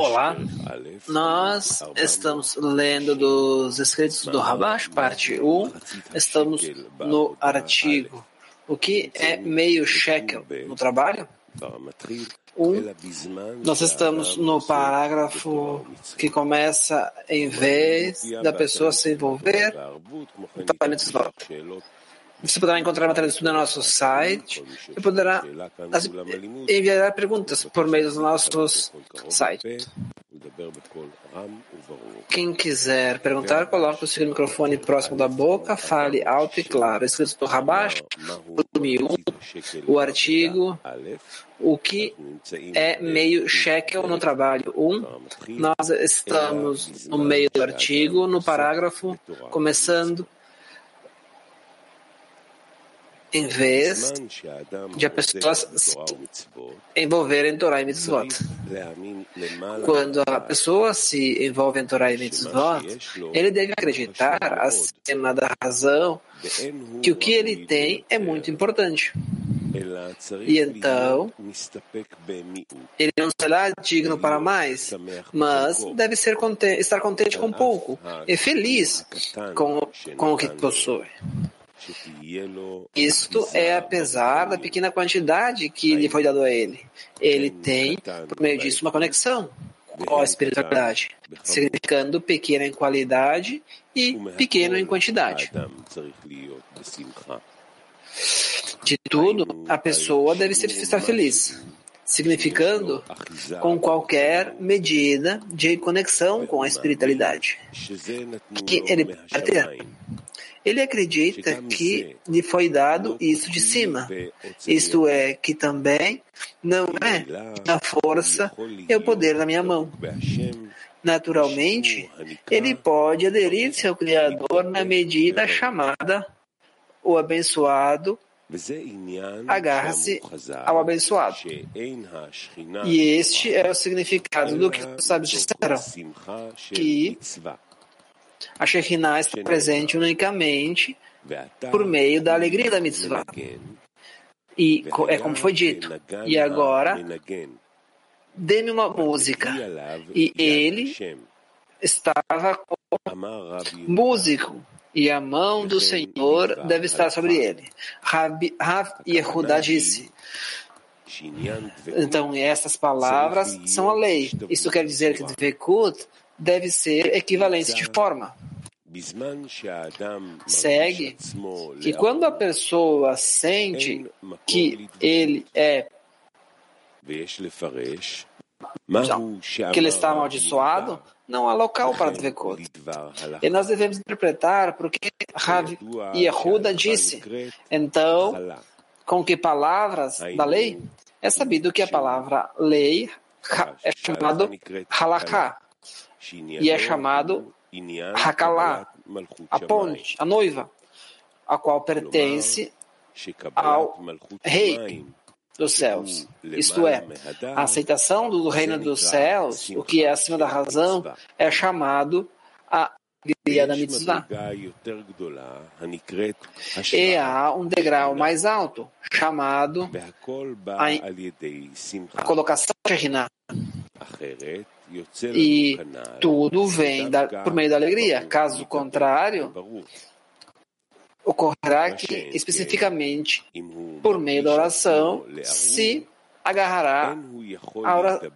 Olá, nós estamos lendo dos escritos do Rabash, parte 1. Estamos no artigo O que é meio shekel no trabalho? 1. Nós estamos no parágrafo que começa em vez da pessoa se envolver no trabalho de você poderá encontrar material de estudo no nosso site e poderá enviar perguntas por meio dos nossos sites. Quem quiser perguntar, coloque o seu microfone próximo da boca, fale alto e claro. Escrito do Rabash, volume 1, o artigo O que é meio shekel no trabalho 1. Nós estamos no meio do artigo, no parágrafo, começando em vez de a pessoa se envolver em Torah e Mitzvot. Quando a pessoa se envolve em Torah e Mitzvot, ele deve acreditar, acima da razão, que o que ele tem é muito importante. E então, ele não será digno para mais, mas deve ser contente, estar contente com pouco e feliz com, com o que possui. Isto é apesar da pequena quantidade que lhe foi dado a ele. Ele tem, por meio disso, uma conexão com a espiritualidade, significando pequena em qualidade e pequeno em quantidade. De tudo, a pessoa deve estar feliz, significando com qualquer medida de conexão com a espiritualidade que ele pode ter. Ele acredita que lhe foi dado isso de cima, isto é, que também não é a força e o poder da minha mão. Naturalmente, ele pode aderir-se ao Criador na medida chamada o abençoado agarra-se ao abençoado. E este é o significado do que os sábios disseram, que a Shekhinah está presente unicamente por meio da alegria da mitzvah. E é como foi dito. E agora, dê-me uma música. E ele estava como músico. E a mão do Senhor deve estar sobre ele. Rav Yehuda disse. Então, essas palavras são a lei. Isso quer dizer que Dvekut deve ser equivalente de forma. Segue que quando a pessoa sente que ele é que ele está amaldiçoado, não há local para Dvekot. E nós devemos interpretar porque Rav Yehuda disse. Então, com que palavras da lei? É sabido que a palavra lei é chamado halaká e é chamado Hakalá, a ponte, a noiva, a qual pertence ao rei dos céus. Isto é, a aceitação do reino dos céus, o que é acima da razão, é chamado a alegria da mitzvah. E há um degrau mais alto, chamado a, colocação Shekhinah. E tudo vem da, por meio da alegria. Caso contrário, ocorrerá que, especificamente, por meio da oração, se agarrará ora,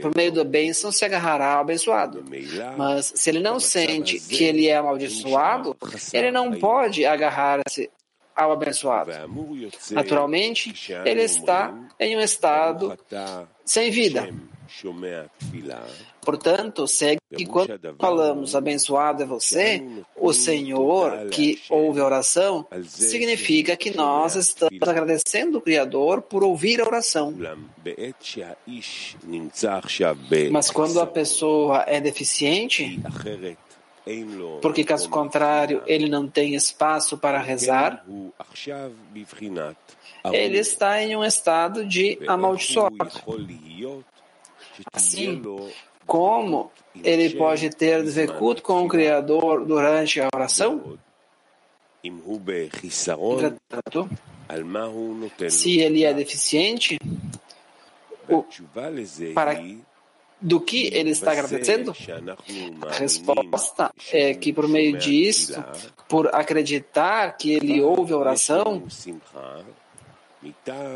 por meio da bênção se agarrará ao abençoado. Mas se ele não sente que ele é amaldiçoado, ele não pode agarrar-se ao abençoado. Naturalmente, ele está em um estado sem vida. Portanto, segue que quando falamos abençoado é você, o Senhor que ouve a oração, significa que nós estamos agradecendo o Criador por ouvir a oração. Mas quando a pessoa é deficiente, porque caso contrário ele não tem espaço para rezar, ele está em um estado de amaldiçoado. Assim, como ele pode ter dvekut com o Criador durante a oração? Entretanto, se ele é deficiente, o, para do que ele está agradecendo? A resposta é que por meio disso, por acreditar que ele ouve a oração,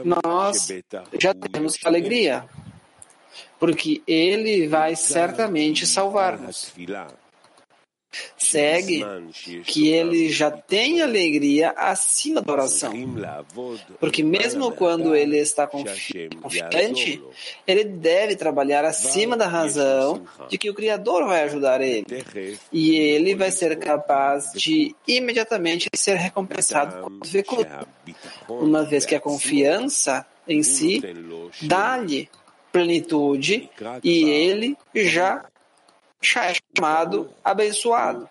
nós já temos alegria, porque ele vai certamente salvar-nos. Segue que ele já tem alegria acima da oração. Porque mesmo quando ele está confiante, ele deve trabalhar acima da razão de que o Criador vai ajudar ele. E ele vai ser capaz de imediatamente ser recompensado. Com o uma vez que a confiança em si dá-lhe plenitude e ele já é chamado abençoado.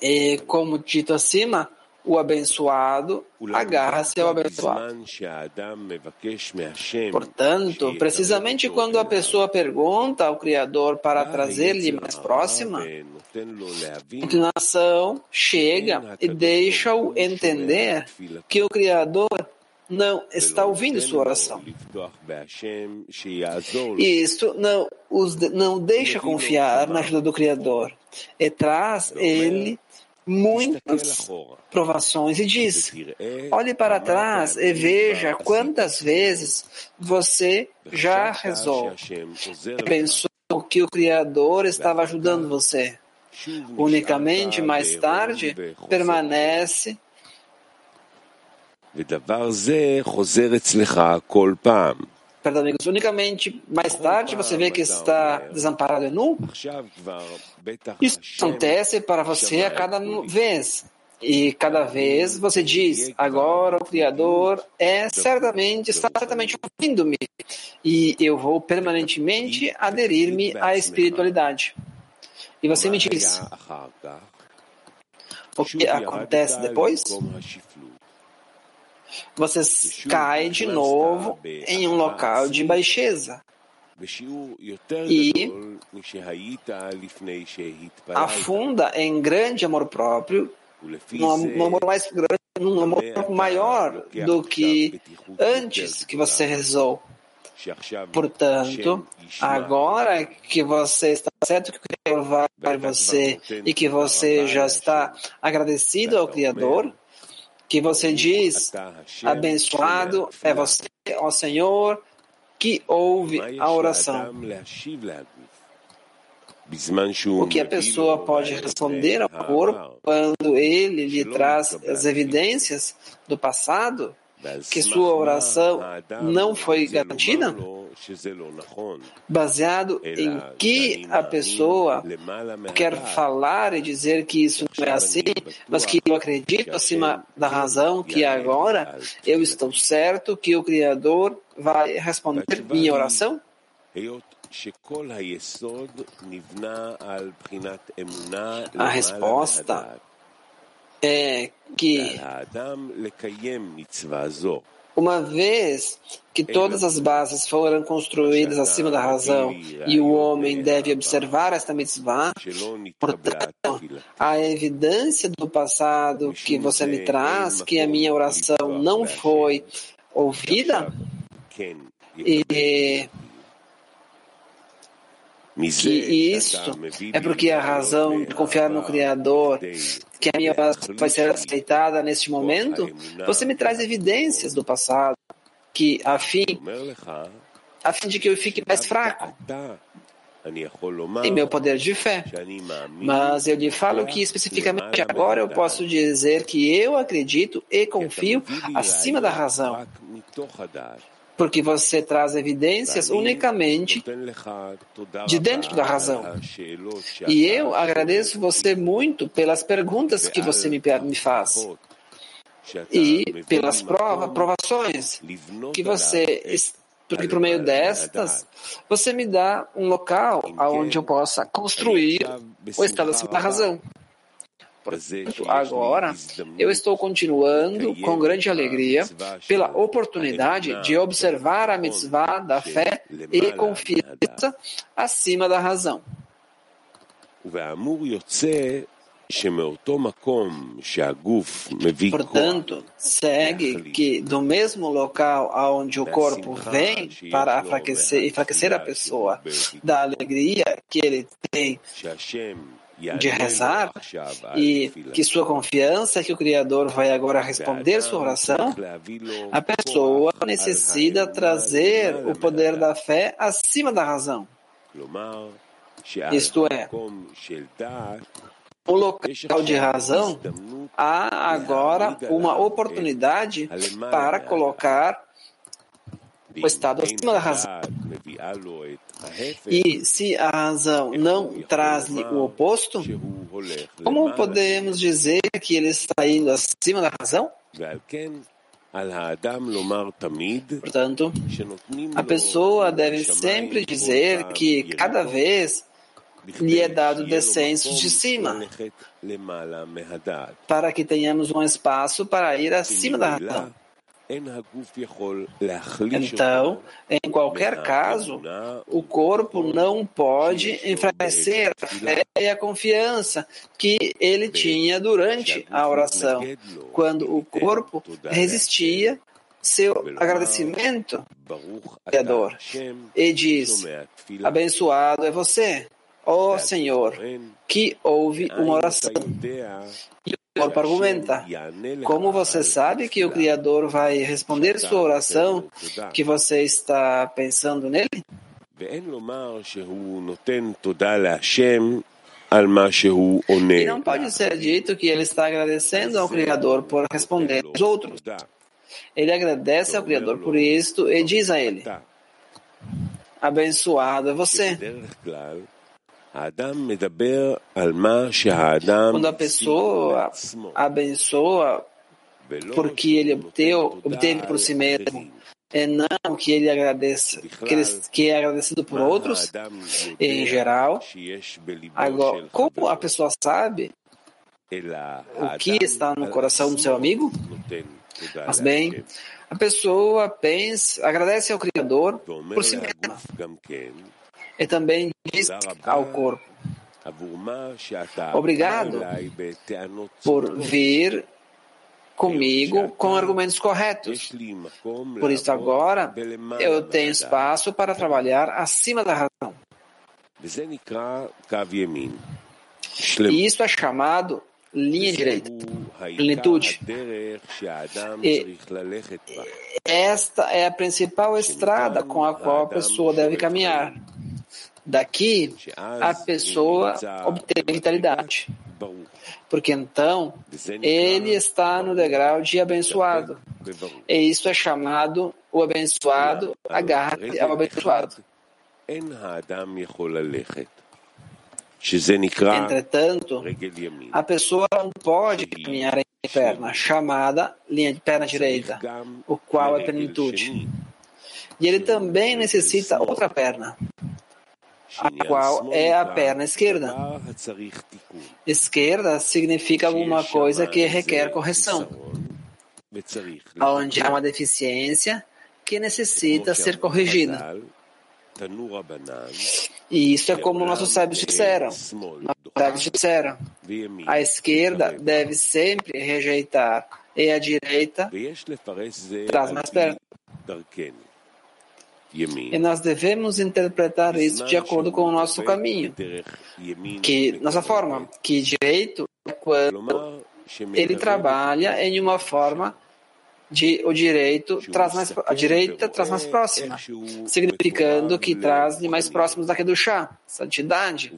E como dito acima, o abençoado agarra-se ao abençoado. Portanto, precisamente quando a pessoa pergunta ao Criador para trazer-lhe mais próxima, a inclinação chega e deixa-o entender que o Criador não está ouvindo sua oração. E isto não, os, não deixa confiar na ajuda do Criador. E traz ele muitas provações e diz: olhe para trás e veja quantas vezes você já rezou. Pensou que o Criador estava ajudando você. Unicamente mais tarde permanece Perdão, amigos. Unicamente mais tarde você vê que está desamparado e nu. Isso acontece para você a cada vez. E cada vez você diz, agora o Criador é certamente, está certamente ouvindo-me. E eu vou permanentemente aderir-me à espiritualidade. E você me diz, o que acontece depois? Você cai de novo em um local de baixeza. E afunda em grande amor próprio, num amor mais grande, num amor maior do que antes que você rezou. Portanto, agora que você está certo que o Criador vai para você e que você já está agradecido ao Criador, que você diz: Abençoado é você, ó Senhor, que ouve a oração. O que a pessoa pode responder ao corpo quando ele lhe traz as evidências do passado, que sua oração não foi garantida? Baseado em que a pessoa quer falar e dizer que isso não é assim, mas que eu acredito acima da razão que agora eu estou certo que o Criador vai responder minha oração? A resposta é que uma vez que todas as bases foram construídas acima da razão e o homem deve observar esta mitzvah, portanto, a evidência do passado que você me traz, que a minha oração não foi ouvida, e que isto é porque a razão de confiar no Criador, que a minha oração vai ser aceitada neste momento, você me traz evidências do passado, que a fim, a fim de que eu fique mais fraco. em meu poder de fé. Mas eu lhe falo que especificamente agora eu posso dizer que eu acredito e confio acima da razão porque você traz evidências unicamente de dentro da razão. E eu agradeço você muito pelas perguntas que você me, me faz e pelas provas, provações que você porque por meio destas você me dá um local aonde eu possa construir o estado acima da razão. Agora eu estou continuando com grande alegria pela oportunidade de observar a mitzvah da fé e confiança acima da razão. Portanto, segue que do mesmo local aonde o corpo vem para enfraquecer, enfraquecer a pessoa, da alegria que ele tem de rezar e que sua confiança é que o Criador vai agora responder sua oração, a pessoa necessita trazer o poder da fé acima da razão. Isto é, no local de razão, há agora uma oportunidade para colocar o estado acima da razão. E se a razão não traz-lhe o oposto, como podemos dizer que ele está indo acima da razão? Portanto, a pessoa deve sempre dizer que cada vez lhe é dado descensos de cima, para que tenhamos um espaço para ir acima da razão. Então, em qualquer caso, o corpo não pode enfraquecer a fé e a confiança que ele tinha durante a oração, quando o corpo resistia seu agradecimento Criador e diz: Abençoado é você, ó Senhor, que ouve uma oração. E o corpo argumenta: Como você sabe que o Criador vai responder sua oração, que você está pensando nele? E não pode ser dito que ele está agradecendo ao Criador por responder aos outros. Ele agradece ao Criador por isto e diz a ele: Abençoado é você. Quando a pessoa abençoa porque ele obteu, obteve por si mesmo, é não que ele agradeça, que, ele, que é agradecido por outros, em geral. Agora, como a pessoa sabe o que está no coração do seu amigo? Mas bem, a pessoa pensa, agradece ao Criador por si mesma e também diz ao corpo: Obrigado por vir comigo com argumentos corretos. Por isso, agora eu tenho espaço para trabalhar acima da razão. E isso é chamado linha direita, plenitude. E esta é a principal estrada com a qual a pessoa deve caminhar. Daqui, a pessoa obtém vitalidade. Porque então, ele está no degrau de abençoado. E isso é chamado o abençoado, agarre ao abençoado. Entretanto, a pessoa não pode caminhar em perna, chamada linha de perna direita, o qual é plenitude. E ele também necessita outra perna, a qual é a perna esquerda. Esquerda significa alguma coisa que requer correção, onde há uma deficiência que necessita ser corrigida. E isso é como nossos sábios disseram. Nossos sábios disseram. A esquerda deve sempre rejeitar e a direita traz mais perto. E nós devemos interpretar isso de acordo com o nosso caminho, que nossa forma, que direito é quando ele trabalha em uma forma de o direito traz mais, a direita traz mais próxima, significando que traz mais próximos da chá, santidade.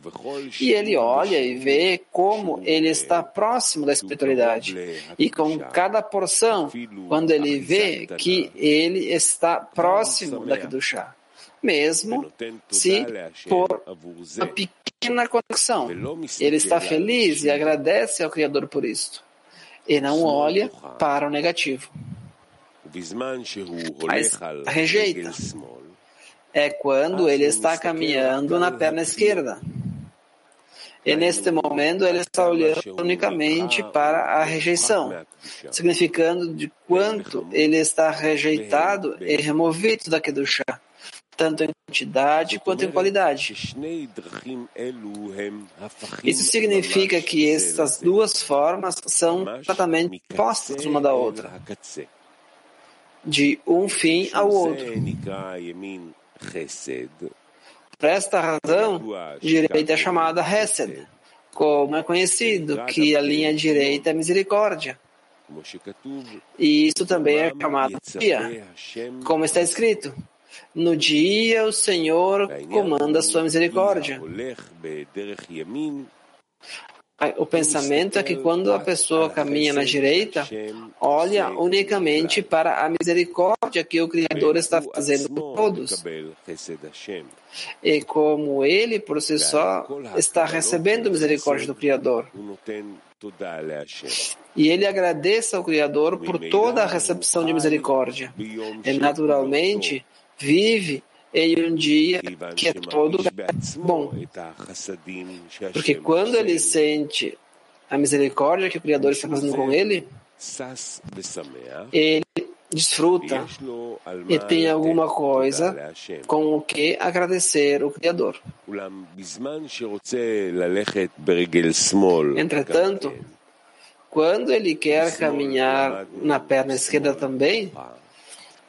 E ele olha e vê como ele está próximo da espiritualidade. E com cada porção, quando ele vê que ele está próximo da chá, mesmo se por uma pequena conexão, ele está feliz e agradece ao Criador por isto. E não olha para o negativo mas rejeita. É quando ele está caminhando na perna esquerda. E neste momento ele está olhando unicamente para a rejeição, significando de quanto ele está rejeitado e removido. do chá, tanto em quantidade quanto em qualidade. Isso significa que estas duas formas são completamente postas uma da outra, de um fim ao outro. Por esta razão, direita é chamada Hesed, como é conhecido que a linha direita é misericórdia. E isso também é chamado dia, como está escrito. No dia o Senhor comanda a sua misericórdia. O pensamento é que quando a pessoa caminha na direita, olha unicamente para a misericórdia que o Criador está fazendo por todos. E como ele, por si só, está recebendo misericórdia do Criador. E ele agradece ao Criador por toda a recepção de misericórdia. E, naturalmente, vive em um dia que é todo bom. Porque quando ele sente a misericórdia que o Criador está fazendo com ele, ele desfruta e tem alguma coisa com o que agradecer o Criador. Entretanto, quando ele quer caminhar na perna esquerda também,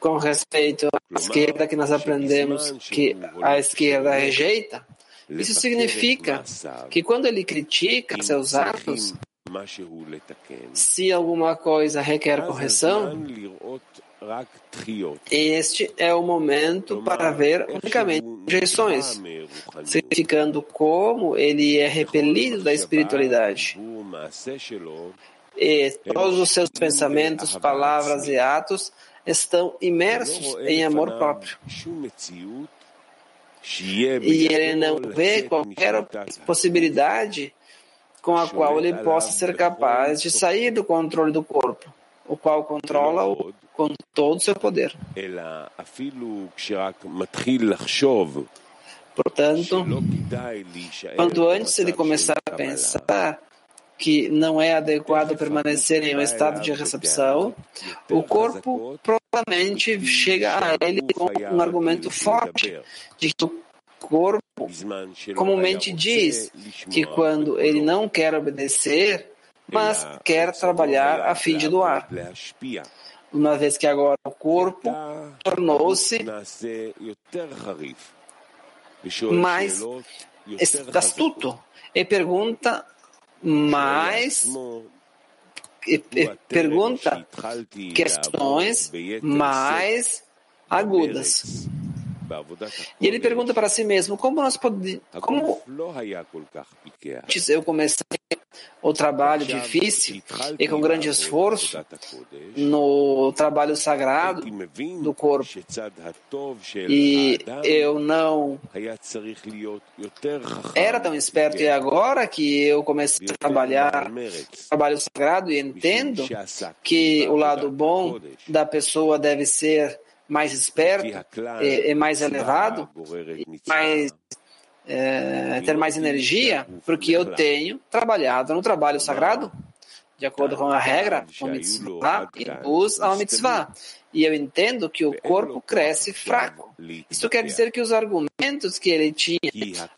com respeito à esquerda que nós aprendemos que a esquerda rejeita, isso significa que quando ele critica seus atos, se alguma coisa requer correção, este é o momento para ver unicamente rejeições, significando como ele é repelido da espiritualidade. E todos os seus pensamentos, palavras e atos estão imersos em amor próprio. E ele não vê qualquer possibilidade com a qual ele possa ser capaz de sair do controle do corpo, o qual controla-o com todo o seu poder. Portanto, quando antes ele começar a pensar que não é adequado permanecer em um estado de recepção, o corpo provavelmente chega a ele com um argumento forte de que o corpo comumente diz que quando ele não quer obedecer, mas quer trabalhar a fim de doar. Uma vez que agora o corpo tornou-se mais astuto e pergunta mais pergunta questões mais agudas. E ele pergunta para si mesmo, como nós podemos, como antes eu comecei o trabalho difícil e com grande esforço no trabalho sagrado do corpo. E eu não era tão esperto e agora que eu comecei a trabalhar trabalho sagrado e entendo que o lado bom da pessoa deve ser mais esperto e, e mais elevado, mais, é, ter mais energia, porque eu tenho trabalhado no trabalho sagrado, de acordo com a regra, com mitzvah, e luz ao mitzvah. E eu entendo que o corpo cresce fraco. Isso quer dizer que os argumentos que ele tinha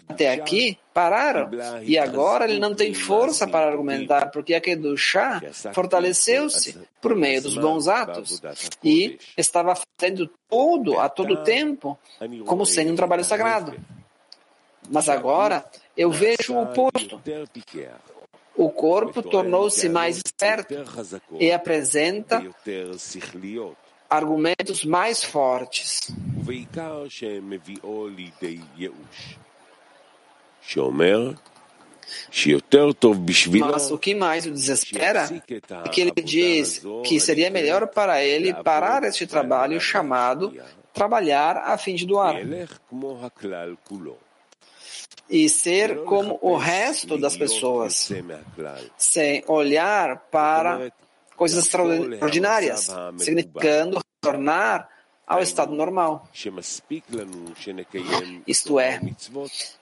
até aqui pararam. E agora ele não tem força para argumentar, porque a Kedushá fortaleceu-se por meio dos bons atos. E estava fazendo tudo, a todo tempo, como sendo um trabalho sagrado. Mas agora eu vejo o oposto. O corpo tornou-se mais esperto e apresenta argumentos mais fortes. Mas o que mais o desespera é que ele diz que seria melhor para ele parar este trabalho chamado trabalhar a fim de doar e ser como o resto das pessoas, sem olhar para coisas extraordinárias, significando retornar ao estado normal. Isto é,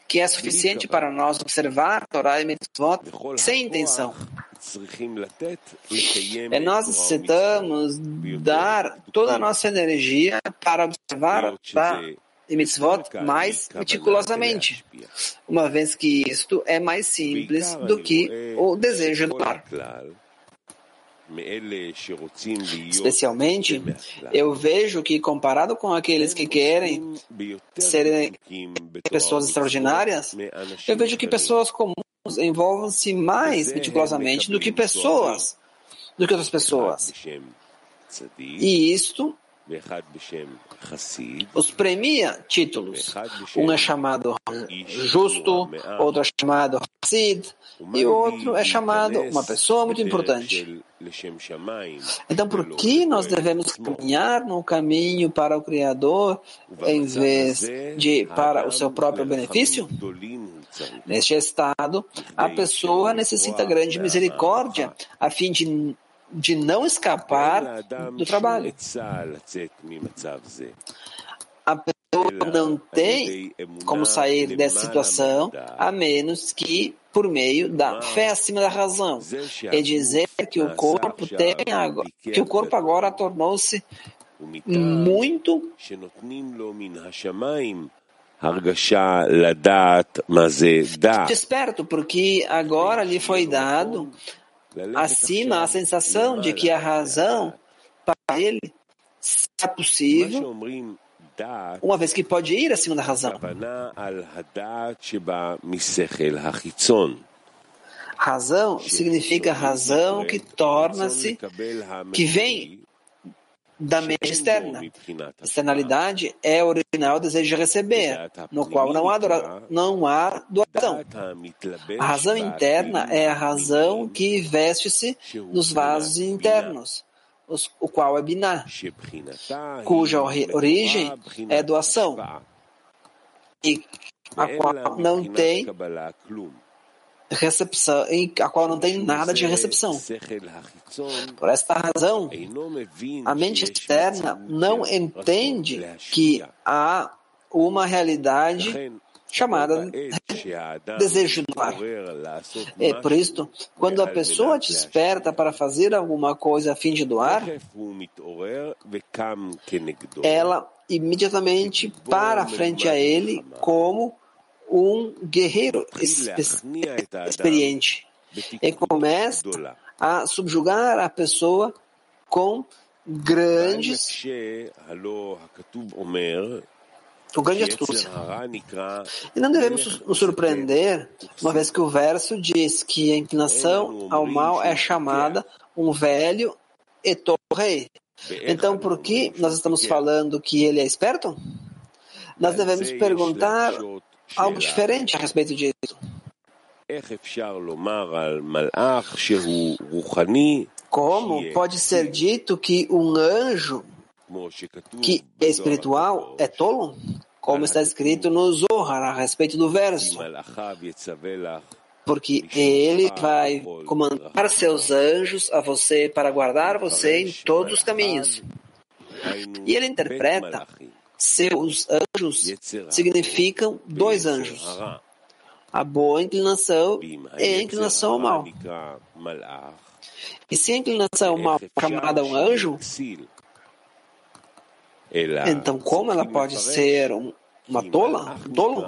que é suficiente para nós observar Torah e Mitzvot sem intenção. E nós necessitamos dar toda a nossa energia para observar Torah e mitzvot mais meticulosamente, uma vez que isto é mais simples do que o desejo do ar. Especialmente, eu vejo que, comparado com aqueles que querem serem pessoas extraordinárias, eu vejo que pessoas comuns envolvem-se mais meticulosamente do que pessoas, do que outras pessoas. E isto os premia títulos. Um é chamado justo, outro é chamado Hassid, e outro é chamado uma pessoa muito importante. Então, por que nós devemos caminhar no caminho para o Criador em vez de para o seu próprio benefício? Neste estado, a pessoa necessita grande misericórdia a fim de de não escapar do trabalho. A pessoa não tem como sair dessa situação a menos que por meio da fé acima da razão. É dizer que o corpo tem que o corpo agora tornou-se muito desperto, porque agora lhe foi dado acima a sensação de que a razão para ele é possível, uma vez que pode ir acima da razão. Razão significa razão que torna-se, que vem da mente externa. Externalidade é original desejo de receber, no qual não há, não há doação. A razão interna é a razão que veste-se nos vasos internos, o qual é Binah, cuja origem é doação, e a qual não tem recepção, a qual não tem nada de recepção. Por esta razão, a mente externa não entende que há uma realidade chamada desejo do ar. É por isso, quando a pessoa desperta para fazer alguma coisa a fim de doar, ela imediatamente para frente a ele como um guerreiro experiente e começa a subjugar a pessoa com grandes com grande astúcia. E não devemos nos surpreender, uma vez que o verso diz que a inclinação ao mal é chamada um velho etorrei. Então, por que nós estamos falando que ele é esperto? Nós devemos perguntar algo diferente a respeito disso. Como pode ser dito que um anjo que é espiritual é tolo? Como está escrito no Zohar a respeito do verso. Porque ele vai comandar seus anjos a você para guardar você em todos os caminhos. E ele interpreta seus anjos significam dois anjos. A boa inclinação e a inclinação ao mal. E se a inclinação ao mal é chamada um anjo, então como ela pode ser uma tola? Um tolo?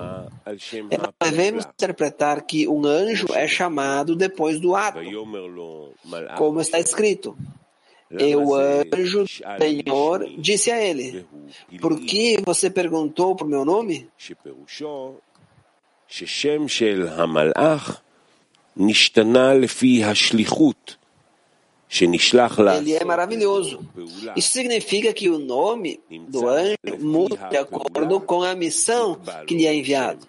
devemos interpretar que um anjo é chamado depois do ato, como está escrito. E o anjo do Senhor disse a ele: Por que você perguntou por meu nome? Ele é maravilhoso. Isso significa que o nome do anjo muda de acordo com a missão que lhe é enviado.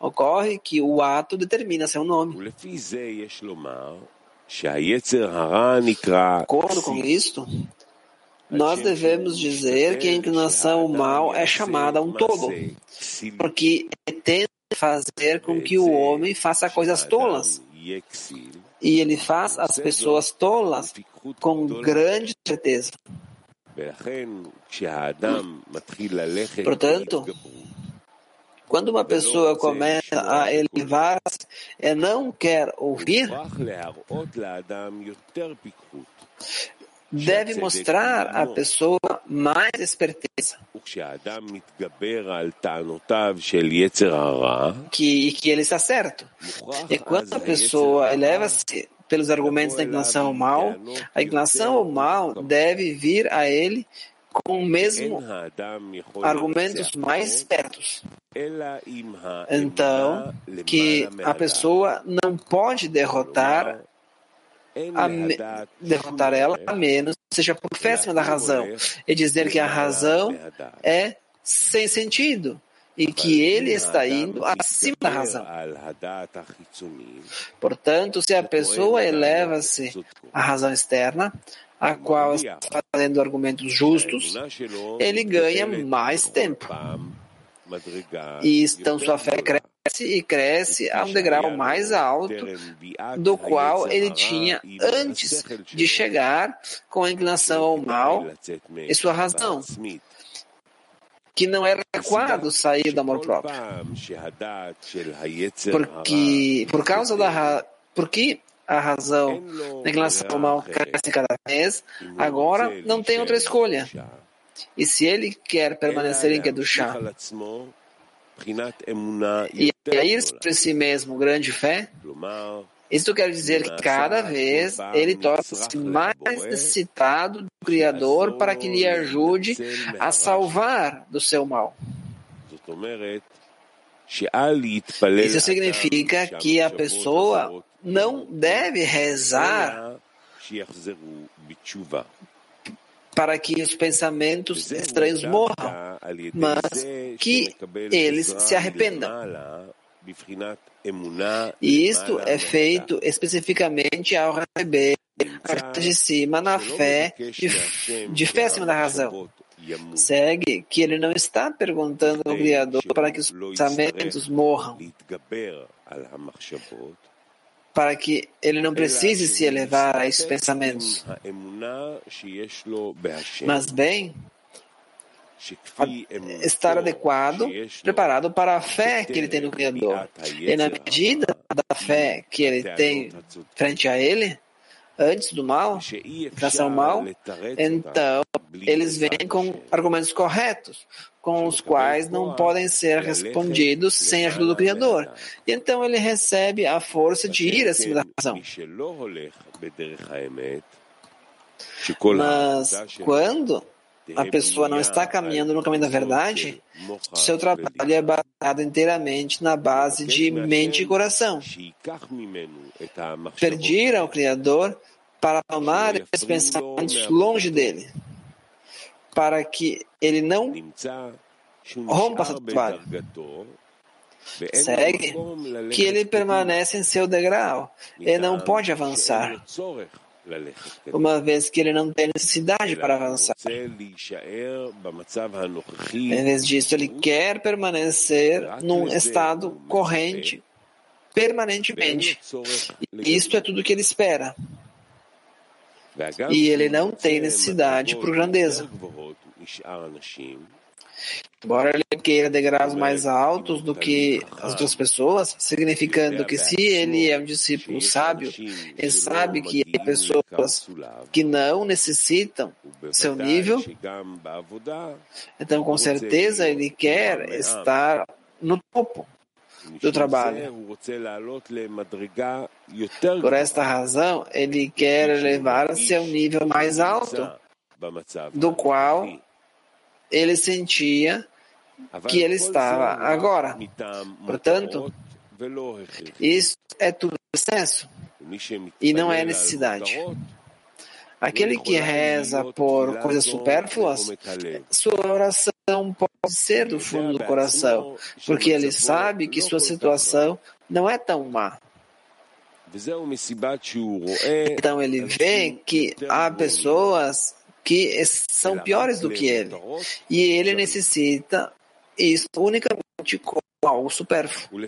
Ocorre que o ato determina seu nome. De acordo com isto, nós devemos dizer que a inclinação ao mal é chamada um tolo, porque tenta fazer com que o homem faça coisas tolas. E ele faz as pessoas tolas com grande certeza. Portanto, quando uma pessoa começa a elevar-se e não quer ouvir, deve mostrar à pessoa mais esperteza. que, que ele está certo. E quando a pessoa eleva-se pelos argumentos da inclinação ao mal, a inclinação ao mal deve vir a ele com o mesmo argumentos mais espertos. Então, que a pessoa não pode derrotar a, derrotar ela a menos seja por fé acima da razão e dizer que a razão é sem sentido e que ele está indo acima da razão. Portanto, se a pessoa eleva-se à razão externa, a qual está fazendo argumentos justos, ele ganha mais tempo. E então sua fé cresce e cresce a um degrau mais alto do qual ele tinha antes de chegar com a inclinação ao mal e sua razão, que não era adequado sair do amor próprio. Porque, por causa da porque a razão da inclinação ao mal cresce cada vez, agora não tem outra escolha. E se ele quer permanecer em Kedushá e a isso por si mesmo grande fé, isto quer dizer que cada vez ele torna-se mais necessitado do Criador para que lhe ajude a salvar do seu mal. Isso significa que a pessoa não deve rezar para que os pensamentos estranhos morram, mas que eles se arrependam. E isto é feito especificamente ao receber a de cima na fé, de, de fé acima da razão. Segue que ele não está perguntando ao Criador para que os pensamentos morram, para que ele não precise se elevar a esses pensamentos. Mas bem, estar adequado, preparado para a fé que ele tem no Criador. E na medida da fé que ele tem frente a ele, antes do mal, relação ao mal, então eles vêm com argumentos corretos, com os quais não podem ser respondidos sem a ajuda do Criador. E então ele recebe a força de ir acima da razão. Mas quando a pessoa não está caminhando no caminho da verdade, seu trabalho é baseado inteiramente na base de mente e coração. Pedir ao Criador para tomar esses pensamentos longe dele para que ele não rompa seu trabalho. Segue que ele permanece em seu degrau. E não pode avançar, uma vez que ele não tem necessidade para avançar. Em vez disso, ele quer permanecer num estado corrente permanentemente. E isto é tudo que ele espera. E ele não tem necessidade por grandeza. Embora ele queira degraus mais altos do que as outras pessoas, significando que se ele é um discípulo sábio, ele sabe que há pessoas que não necessitam seu nível, então com certeza ele quer estar no topo do trabalho. Por esta razão, ele quer elevar-se a um nível mais alto, do qual ele sentia que ele estava agora. Portanto, isso é tudo excesso e não é necessidade. Aquele que reza por coisas supérfluas, sua oração pode ser do fundo do coração, porque ele sabe que sua situação não é tão má. Então ele vê que há pessoas que são piores do que ele, e ele necessita isso unicamente com algo supérfluo.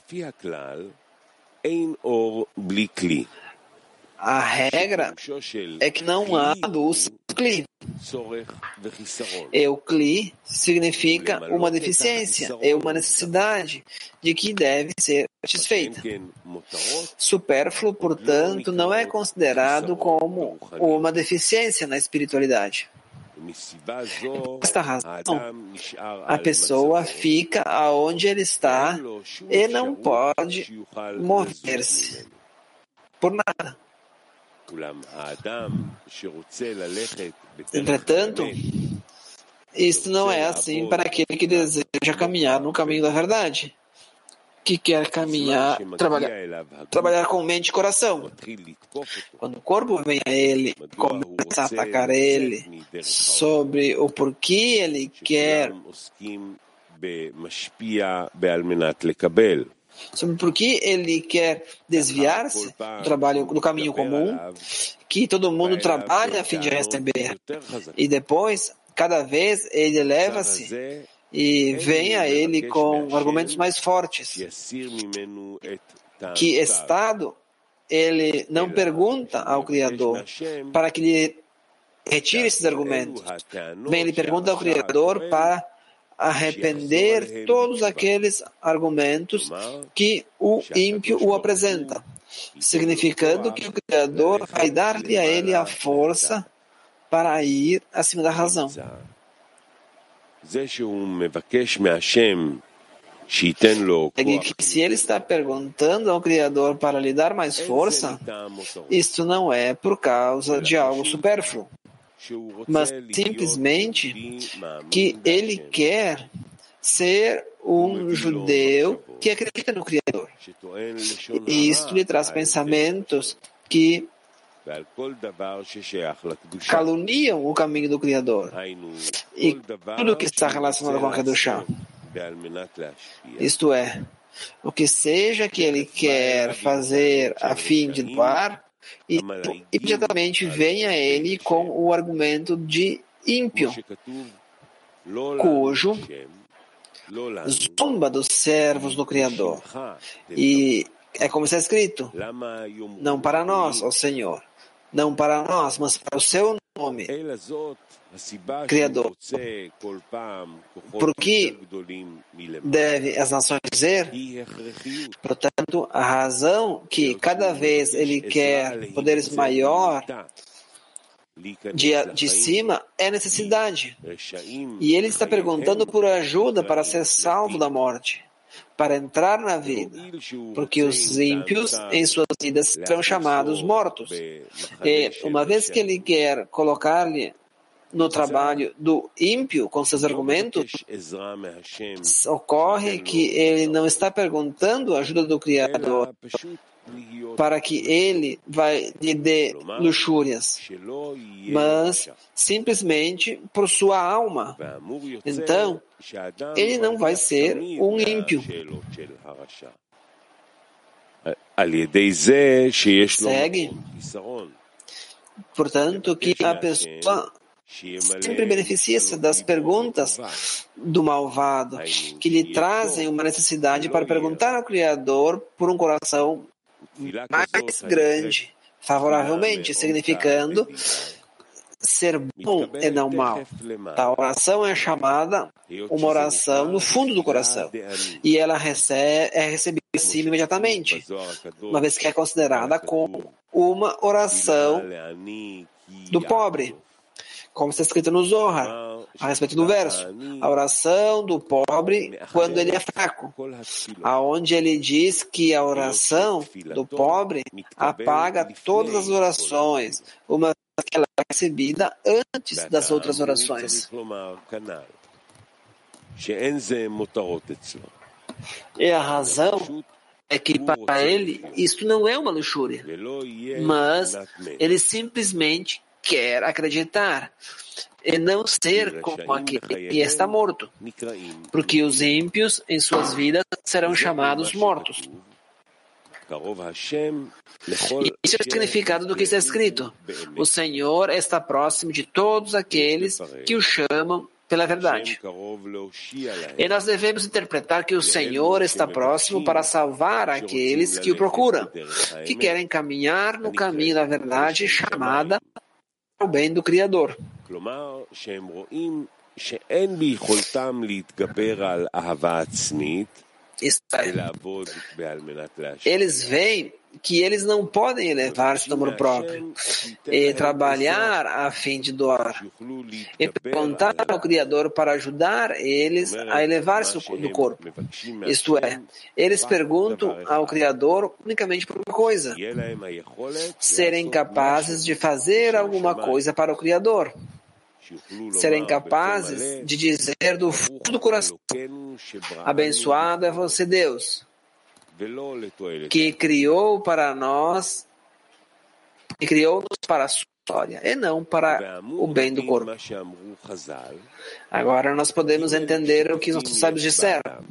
A regra é que não há luz Kli. E o Kli significa uma deficiência, é uma necessidade de que deve ser satisfeita. Supérfluo, portanto, não é considerado como uma deficiência na espiritualidade. Por esta razão, a pessoa fica aonde ele está e não pode mover-se por nada. Entretanto, isto não é assim para aquele que deseja caminhar no caminho da verdade, que quer caminhar, trabalhar, trabalhar com mente e coração. Quando o corpo vem a ele, começa a atacar ele sobre o porquê ele quer sobre por que ele quer desviar-se do trabalho do caminho comum, que todo mundo trabalha a fim de receber. E depois, cada vez ele eleva-se e vem a ele com argumentos mais fortes. Que estado ele não pergunta ao Criador para que lhe retire esses argumentos. Bem, ele pergunta ao Criador para arrepender todos aqueles argumentos que o ímpio o apresenta, significando que o Criador vai dar-lhe a ele a força para ir acima da razão. É que se ele está perguntando ao Criador para lhe dar mais força, isto não é por causa de algo supérfluo mas simplesmente que ele quer ser um judeu que acredita no Criador. E isto lhe traz pensamentos que caluniam o caminho do Criador e tudo que está relacionado com a Kedushá. Isto é, o que seja que ele quer fazer a fim de doar, e imediatamente vem a ele com o argumento de ímpio, cujo zomba dos servos do Criador. E é como está escrito: não para nós, ó Senhor, não para nós, mas para o seu nome, Criador. Por que deve as nações dizer? Portanto, a razão que cada vez ele quer poderes maior de, de cima é necessidade. E ele está perguntando por ajuda para ser salvo da morte para entrar na vida, porque os ímpios em suas vidas serão chamados mortos. E uma vez que ele quer colocar-lhe no trabalho do ímpio com seus argumentos, ocorre que ele não está perguntando a ajuda do Criador para que ele vai lhe dê luxúrias, mas simplesmente por sua alma. Então, ele não vai ser um ímpio. Segue. Portanto, que a pessoa sempre beneficia-se das perguntas do malvado, que lhe trazem uma necessidade para perguntar ao Criador por um coração mais grande, favoravelmente, significando ser bom e não mal. A oração é chamada uma oração no fundo do coração. e ela recebe, é recebida assim imediatamente, uma vez que é considerada como uma oração do pobre como está escrito no Zohar, a respeito do verso, a oração do pobre quando ele é fraco, aonde ele diz que a oração do pobre apaga todas as orações, uma que ela é recebida antes das outras orações. E a razão é que para ele isto não é uma luxúria, mas ele simplesmente quer acreditar e não ser como aquele que está morto, porque os ímpios em suas vidas serão chamados mortos. E isso é o significado do que está escrito. O Senhor está próximo de todos aqueles que o chamam pela verdade. E nós devemos interpretar que o Senhor está próximo para salvar aqueles que o procuram, que querem caminhar no caminho da verdade chamada o bem do Criador. Eles veem que eles não podem elevar-se do amor próprio e trabalhar a fim de doar. E perguntar ao Criador para ajudar eles a elevar-se do corpo. Isto é, eles perguntam ao Criador unicamente por uma coisa: serem capazes de fazer alguma coisa para o Criador serem capazes de dizer do fundo do coração: Abençoado é você, Deus, que criou para nós, que criou-nos para a sua história, e não para o bem do corpo. Agora nós podemos entender o que nossos sábios disseram.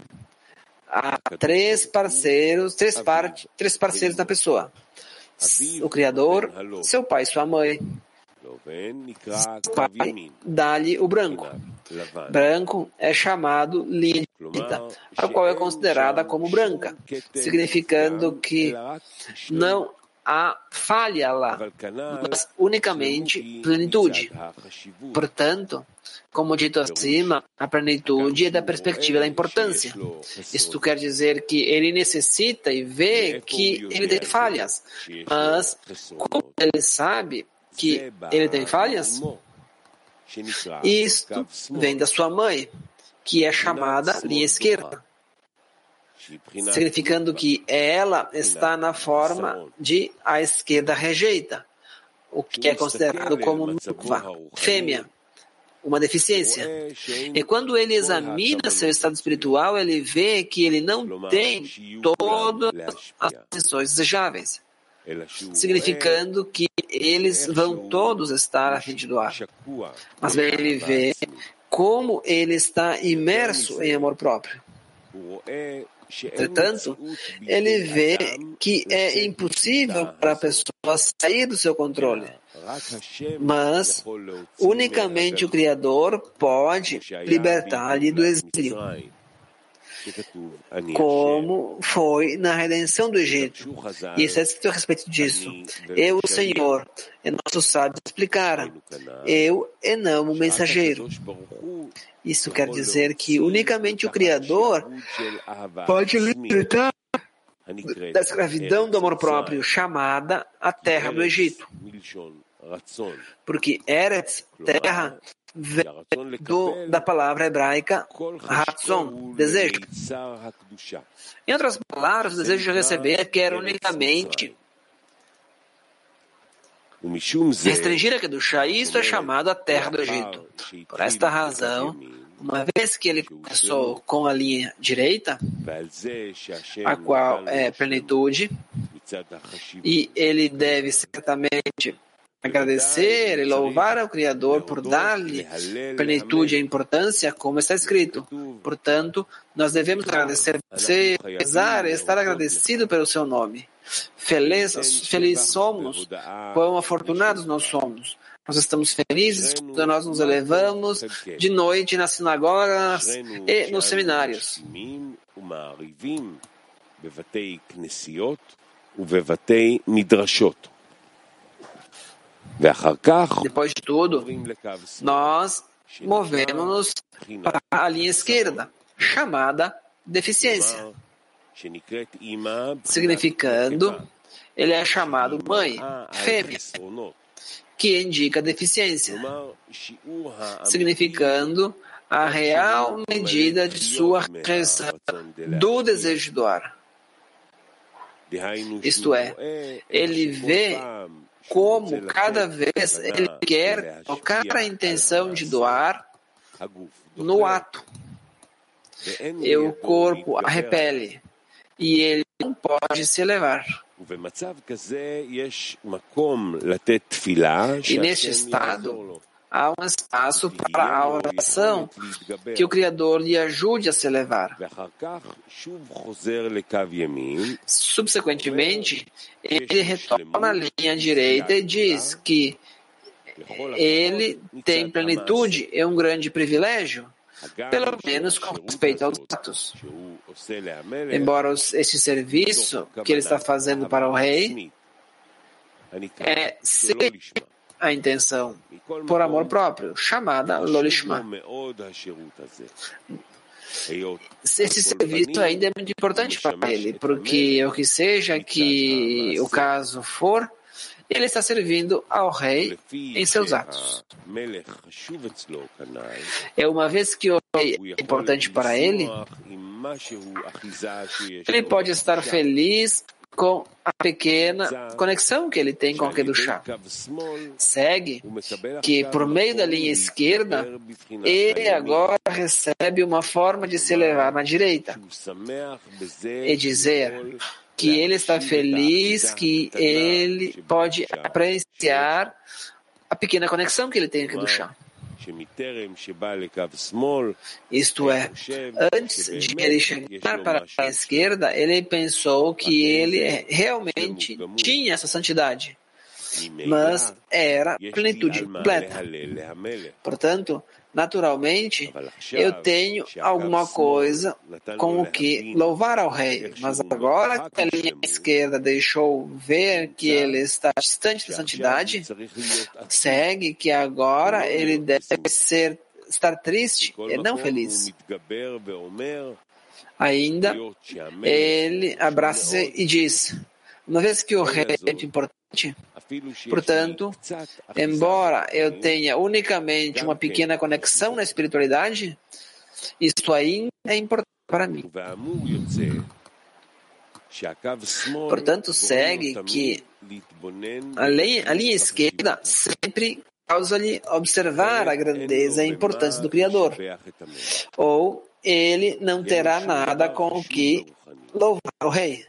Há três parceiros, três, par, três parceiros na pessoa. O Criador, seu pai e sua mãe. Pai dá-lhe o branco. Branco é chamado linha de a qual é considerada como branca, significando que não há falha lá, mas unicamente plenitude. Portanto, como dito acima, a plenitude é da perspectiva da importância. Isto quer dizer que ele necessita e vê que ele tem falhas, mas como ele sabe que ele tem falhas? Isto vem da sua mãe, que é chamada linha esquerda, significando que ela está na forma de a esquerda rejeita, o que é considerado como nukva, fêmea, uma deficiência. E quando ele examina seu estado espiritual, ele vê que ele não tem todas as intenções desejáveis significando que eles vão todos estar a fim de doar. Mas ele vê como ele está imerso em amor próprio. Entretanto, ele vê que é impossível para a pessoa sair do seu controle. Mas unicamente o Criador pode libertar-lhe do exílio como foi na redenção do Egito. E está escrito a respeito disso. Eu, o Senhor, e nossos sábios explicaram. Eu e não o mensageiro. Isso quer dizer que unicamente o Criador pode libertar da escravidão do amor próprio, chamada a terra do Egito. Porque Eretz, terra, do, da palavra hebraica Ratzon, desejo. Em outras palavras, o desejo de receber quer unicamente restringir a Kedushá. Isso é chamado a terra do Egito. Por esta razão, uma vez que ele começou com a linha direita, a qual é plenitude, e ele deve certamente agradecer e louvar ao Criador por dar-lhe plenitude e importância, como está escrito. Portanto, nós devemos agradecer rezar e estar agradecido pelo seu nome. Felizes, felizes somos, quão afortunados nós somos. Nós estamos felizes quando nós nos elevamos de noite nas sinagogas e nos seminários. Depois de tudo, nós movemos-nos para a linha esquerda, chamada deficiência, significando ele é chamado mãe, fêmea, que indica deficiência, significando a real medida de sua reação do desejo de doar. Isto é, ele vê como cada vez ele quer tocar a intenção de doar no ato. E o corpo a repele e ele não pode se elevar. E neste estado, há um espaço para a oração que o Criador lhe ajude a se elevar. Subsequentemente, ele retorna à linha direita e diz que ele tem plenitude e um grande privilégio, pelo menos com respeito aos atos. Embora este serviço que ele está fazendo para o rei é ser a intenção por amor próprio, chamada Lolishma. esse serviço ainda é muito importante para ele, porque o que seja que o caso for, ele está servindo ao rei em seus atos. É uma vez que o rei é importante para ele, ele pode estar feliz com a pequena conexão que ele tem com aquele do chá. Segue que por meio da linha esquerda, ele agora recebe uma forma de se elevar na direita e dizer que ele está feliz, que ele pode apreciar a pequena conexão que ele tem aqui do chão. Isto é, antes de ele chegar para a esquerda, ele pensou que ele realmente tinha essa santidade, mas era plenitude completa. Portanto, naturalmente, eu tenho alguma coisa com o que louvar ao rei, mas agora que a linha esquerda deixou ver que ele está distante da santidade, segue que agora ele deve ser estar triste e não feliz. Ainda ele abraça-se e diz: uma vez que o rei é importante, portanto, embora eu tenha unicamente uma pequena conexão na espiritualidade, isso ainda é importante para mim. Portanto, segue que a linha, a linha esquerda sempre causa-lhe observar a grandeza e a importância do Criador, ou ele não terá nada com o que louvar o Rei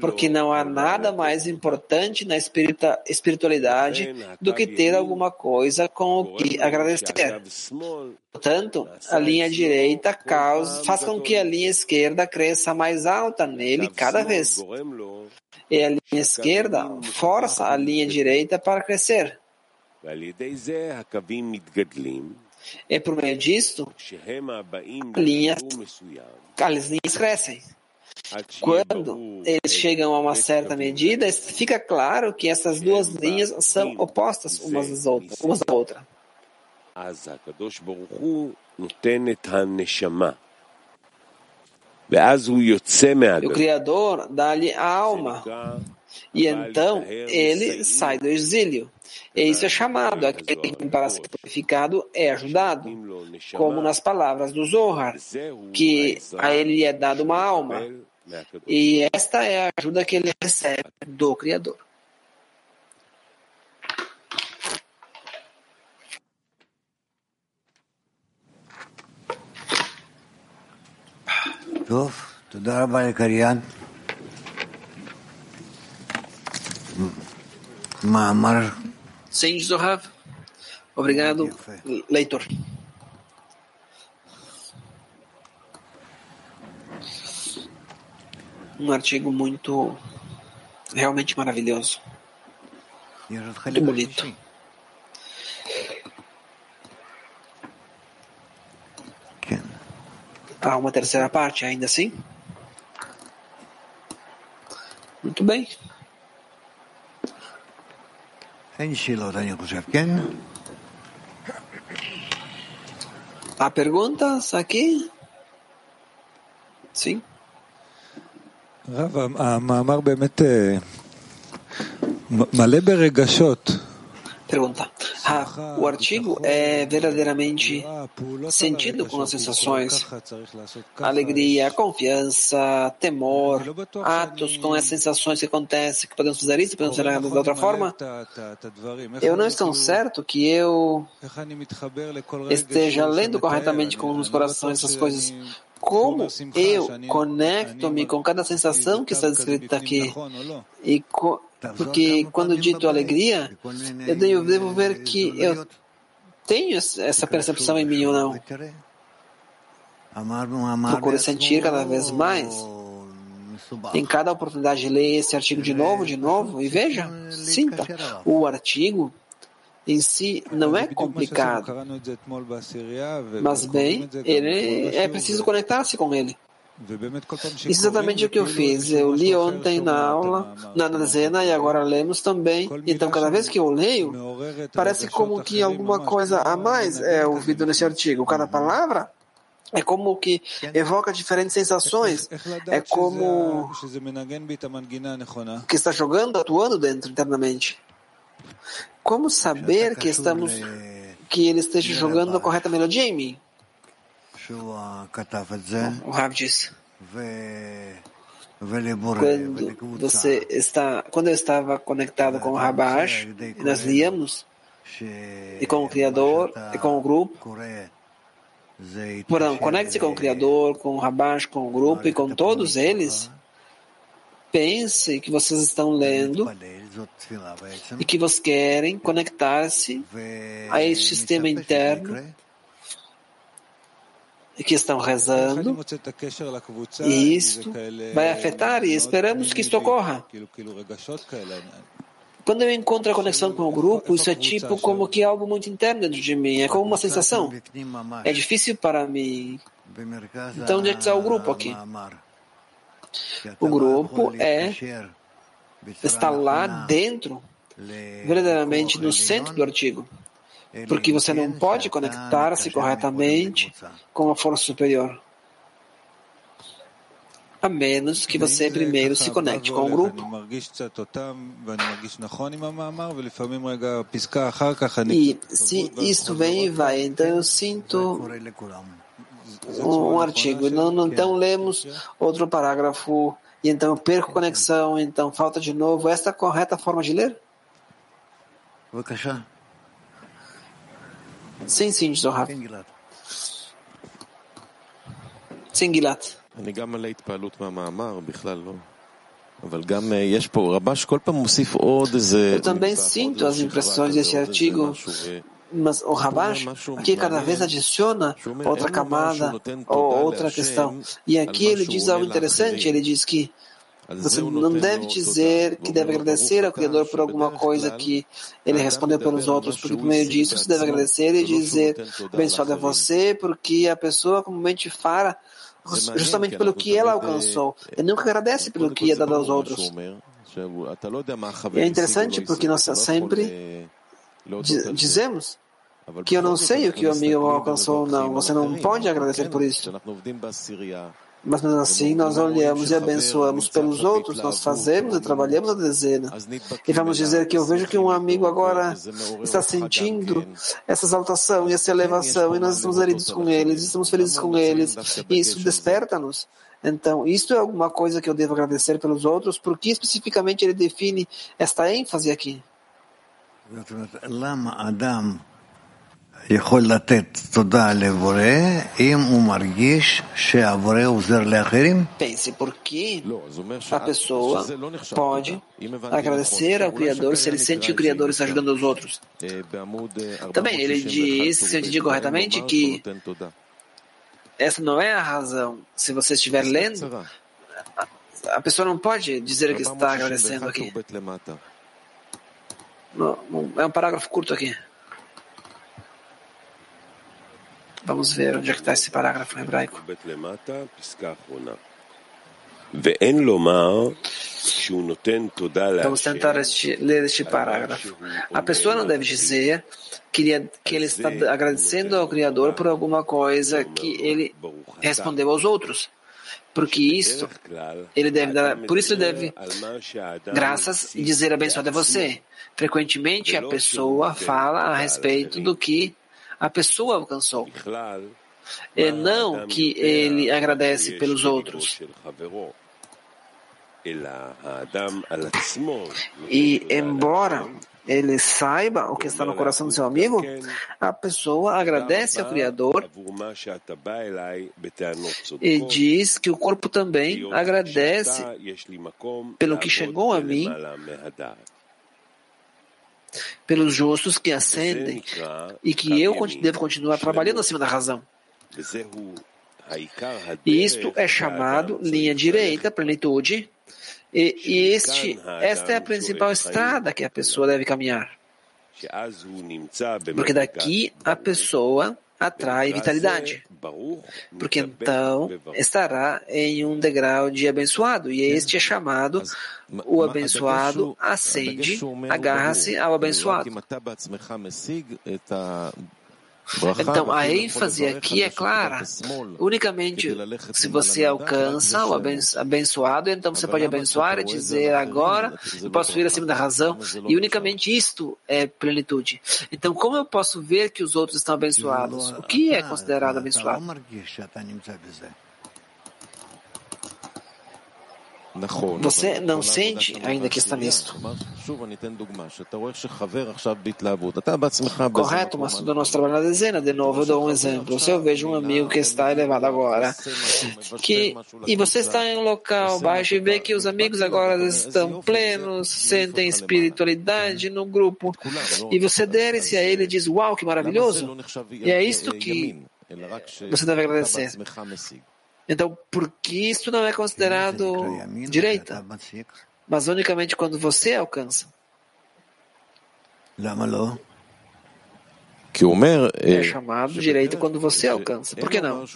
porque não há nada mais importante na espiritualidade do que ter alguma coisa com o que agradecer. Portanto, a linha direita causa, faz com que a linha esquerda cresça mais alta nele cada vez. E a linha esquerda força a linha direita para crescer. E por meio disto, linhas, as linhas crescem. Quando eles chegam a uma certa medida, fica claro que essas duas linhas são opostas umas às outras. Umas à outra. O Criador dá-lhe a alma. E então ele sai do exílio. E isso é chamado, aquele que para ser purificado é ajudado, como nas palavras do Zohar, que a ele é dado uma alma. E esta é a ajuda que ele recebe do Criador. Sim, Zohav. Obrigado, leitor. um artigo muito realmente maravilhoso. Muito bonito. Há uma terceira parte ainda assim? Muito bem. Há perguntas aqui? Sim. המאמר באמת מלא ברגשות. Pergunta. O artigo é verdadeiramente sentido com as sensações, alegria, confiança, temor, atos com as sensações que acontecem, que podemos fazer isso, podemos fazer de outra forma. Eu não estou certo que eu esteja lendo corretamente com os corações essas coisas. Como eu conecto-me com cada sensação que está descrita aqui e porque quando dito alegria, eu devo, devo ver que eu tenho essa percepção em mim ou não. Procuro sentir cada vez mais. Em cada oportunidade, leia esse artigo de novo, de novo, e veja, sinta. O artigo em si não é complicado, mas bem, ele é preciso conectar-se com ele. Isso é exatamente o que eu fiz. Eu li ontem na aula, na dezena, e agora lemos também. Então, cada vez que eu leio, parece como que alguma coisa a mais é ouvido nesse artigo. Cada palavra é como que evoca diferentes sensações. É como que está jogando, atuando dentro internamente. Como saber que estamos que ele esteja jogando a correta melodia em mim? O Rav diz. Quando você está, quando eu estava conectado com o Rabash, nós líamos e com o Criador e com o grupo. Porém, conecte-se com o Criador, com o Rabash, com o grupo e com todos eles. Pense que vocês estão lendo e que vocês querem conectar-se a esse sistema interno e que estão rezando, e isto vai afetar e esperamos que isto ocorra. Quando eu encontro a conexão com o grupo, isso é tipo como que algo muito interno dentro de mim, é como uma sensação. É difícil para mim. Então, onde é que está o grupo aqui? O grupo é está lá dentro, verdadeiramente no centro do artigo porque você não pode conectar-se corretamente com a força superior. A menos que você primeiro se conecte com o grupo. E se isto vem e vai, então eu sinto um artigo, não, então lemos outro parágrafo, e então eu perco conexão, então falta de novo. Esta é a correta forma de ler? sim, sim, Zohar. sim, Gilat. אני גם מלא התפעלות מהמאמר, בכלל לא. אבל גם יש פה, רבש כל פעם מוסיף עוד איזה... Eu também sinto as impressões desse artigo, mas o Rabash aqui cada vez adiciona outra camada ou outra questão. E aqui ele diz algo interessante, ele diz que você não deve dizer que deve agradecer ao Criador por alguma coisa que ele respondeu pelos outros, porque por meio disso você deve agradecer e dizer abençoado é você, porque a pessoa comumente fala justamente pelo que ela alcançou. Ele nunca agradece pelo que é dado aos outros. E é interessante porque nós sempre dizemos que eu não sei o que o amigo alcançou ou não. Você não pode agradecer por isso. Mas mesmo assim, nós olhamos e abençoamos pelos outros, nós fazemos e trabalhamos a dezena. E vamos dizer que eu vejo que um amigo agora está sentindo essa exaltação e essa elevação, e nós estamos heridos com eles, estamos felizes com eles, e isso desperta-nos. Então, isto é alguma coisa que eu devo agradecer pelos outros, porque especificamente ele define esta ênfase aqui. יכול לתת תודה לבורא אם הוא מרגיש שהבורא עוזר לאחרים? Pense, porque a pessoa pode agradecer ao Criador se ele sente que o Criador está ajudando os outros. Também, ele diz, se eu entendi corretamente, que essa não é a razão. Se você estiver lendo, a pessoa não pode dizer que está agradecendo aqui. Não, é um parágrafo curto aqui. Vamos ver onde é que está esse parágrafo em hebraico. Vamos tentar este, ler este parágrafo. A pessoa não deve dizer que ele, que ele está agradecendo ao Criador por alguma coisa que ele respondeu aos outros. Porque isto, ele deve dar, por isso ele deve graças e dizer abençoado é você. Frequentemente a pessoa fala a respeito do que a pessoa alcançou. E não que ele agradece pelos outros. E embora ele saiba o que está no coração do seu amigo, a pessoa agradece ao Criador e diz que o corpo também agradece pelo que chegou a mim pelos justos que ascendem e que eu devo continuar trabalhando acima da razão. E isto é chamado linha direita, plenitude, e, e este, esta é a principal estrada que a pessoa deve caminhar. Porque daqui a pessoa atrai vitalidade. Porque então estará em um degrau de abençoado, e este é chamado o abençoado ascende, agarra-se ao abençoado. Então, a ênfase aqui é clara. Unicamente se você alcança o abençoado, então você pode abençoar e dizer agora eu posso vir acima da razão. E unicamente isto é plenitude. Então, como eu posso ver que os outros estão abençoados? O que é considerado abençoado? Você não sente ainda que está nisto. Correto, mas do nosso trabalho na dezena, de novo eu dou um exemplo. Se eu vejo um amigo que está elevado agora, que, e você está em um local baixo e vê que os amigos agora estão plenos, sentem espiritualidade no grupo, e você dere-se a ele e diz, uau, que maravilhoso! E é isto que você deve agradecer. Então, por que isso não é considerado direita? Mas unicamente quando você alcança. Que o é chamado direito quando você alcança. Por que não?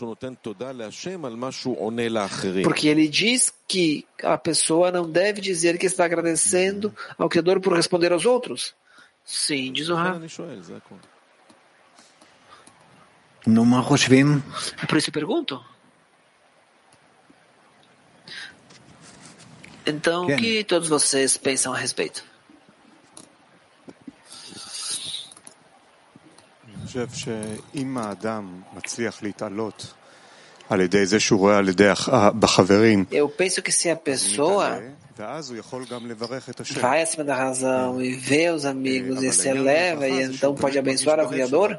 Porque ele diz que a pessoa não deve dizer que está agradecendo ao Criador por responder aos outros. Sim, diz o Rav. Por isso eu pergunto. Então, o que todos vocês pensam a respeito? Eu penso que se a pessoa vai acima da razão e vê os amigos e se eleva e então pode abençoar o Criador,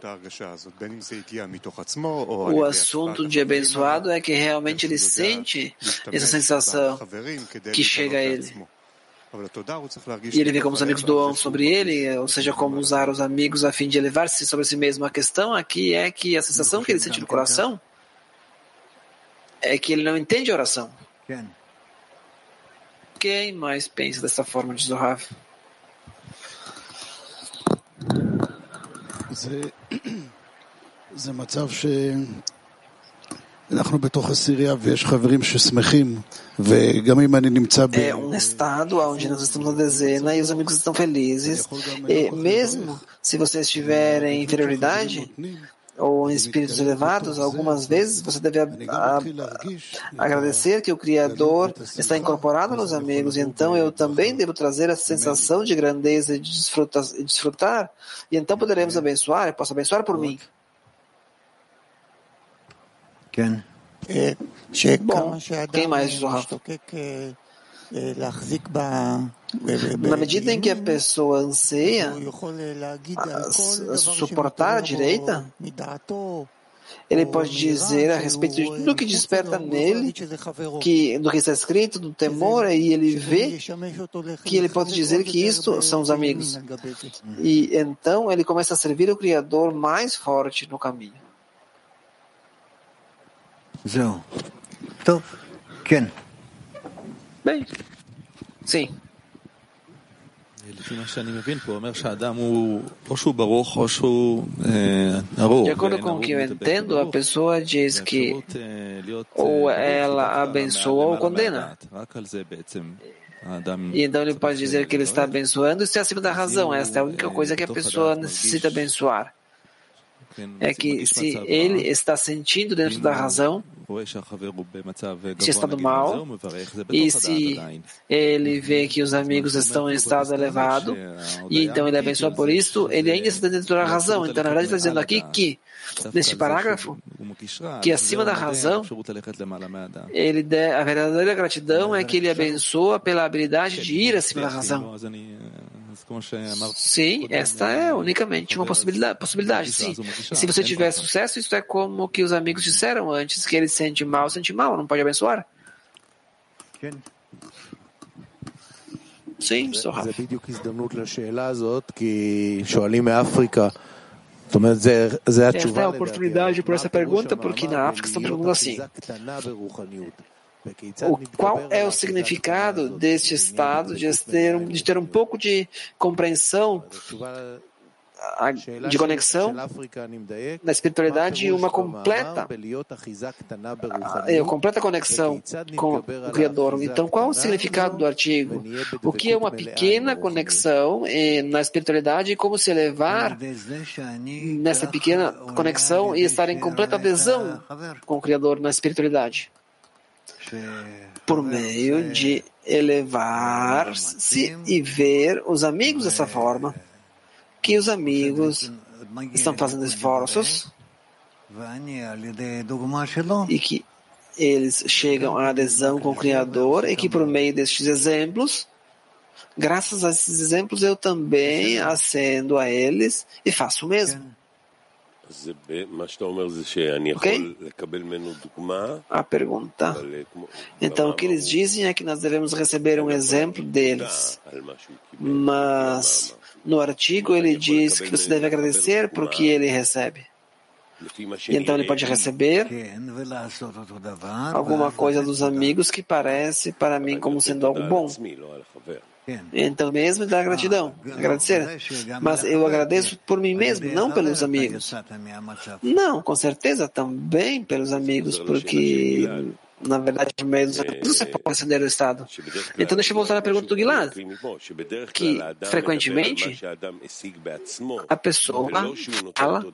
o assunto de abençoado é que realmente ele sente essa sensação que chega a ele. E ele vê como os amigos doam sobre ele, ou seja, como usar os amigos a fim de elevar-se sobre si mesmo. A questão aqui é que a sensação que ele sente no coração é que ele não entende a oração Quem mais pensa dessa forma de Zohar? זה מצב שאנחנו בתוך הסירייה ויש חברים ששמחים וגם אם אני נמצא ב... É um estado onde nós estamos na dezena e os amigos estão felizes. E mesmo se você estiver em inferioridade, ou em espíritos elevados, algumas vezes você deve a, a, agradecer que o Criador está incorporado nos amigos, e então eu também devo trazer essa sensação de grandeza e de desfrutar, desfrutar e então poderemos abençoar, eu posso abençoar por mim. Bom, quem mais, Zohar? Na medida em que a pessoa anseia suportar a direita, ele pode dizer a respeito de tudo que desperta nele, que, do que está escrito, do temor, e ele vê que ele pode dizer que isto são os amigos. E então ele começa a servir o Criador mais forte no caminho. Bem, sim. De acordo com o que eu entendo, a pessoa diz que ou ela abençoa ou condena. E então ele pode dizer que ele está abençoando e está acima da razão. Esta é a única coisa que a pessoa necessita abençoar. é que se ele está sentindo dentro da razão, se está do mal, e se ele vê que os amigos estão em estado elevado, e então ele abençoa por isso, ele ainda está dentro da razão. Então, na verdade, está dizendo aqui que, neste parágrafo, que acima da razão, ele de, a verdadeira gratidão é que ele abençoa pela habilidade de ir acima da razão. Sim, esta é unicamente uma possibilidade, possibilidade sim. E se você tiver sucesso, isso é como que os amigos disseram antes, que ele sente mal, sente mal, não pode abençoar? Sim, sou Rafa. Esta é a oportunidade por essa pergunta, porque na África estão perguntando assim: o, qual é o significado deste estado de ter, um, de ter um pouco de compreensão de conexão na espiritualidade uma completa é, completa conexão com o Criador. Então, qual o significado do artigo? O que é uma pequena conexão eh, na espiritualidade e como se elevar nessa pequena conexão e estar em completa adesão com o Criador na espiritualidade? Por meio de elevar-se e ver os amigos dessa forma que os amigos estão fazendo esforços e que eles chegam à adesão com o Criador e que por meio destes exemplos, graças a esses exemplos, eu também acendo a eles e faço o mesmo. Ok? A pergunta. Então, o que eles dizem é que nós devemos receber um exemplo deles. Mas no artigo ele diz que você deve agradecer por que ele recebe. E então ele pode receber alguma coisa dos amigos que parece para mim como sendo algo bom. Então mesmo dar gratidão, agradecer. Mas eu agradeço por mim mesmo, não pelos amigos. Não, com certeza também pelos amigos, porque na verdade, por meio dos amigos, você pode acender o estado. Então, deixa eu voltar à pergunta do Gilad, que frequentemente a pessoa fala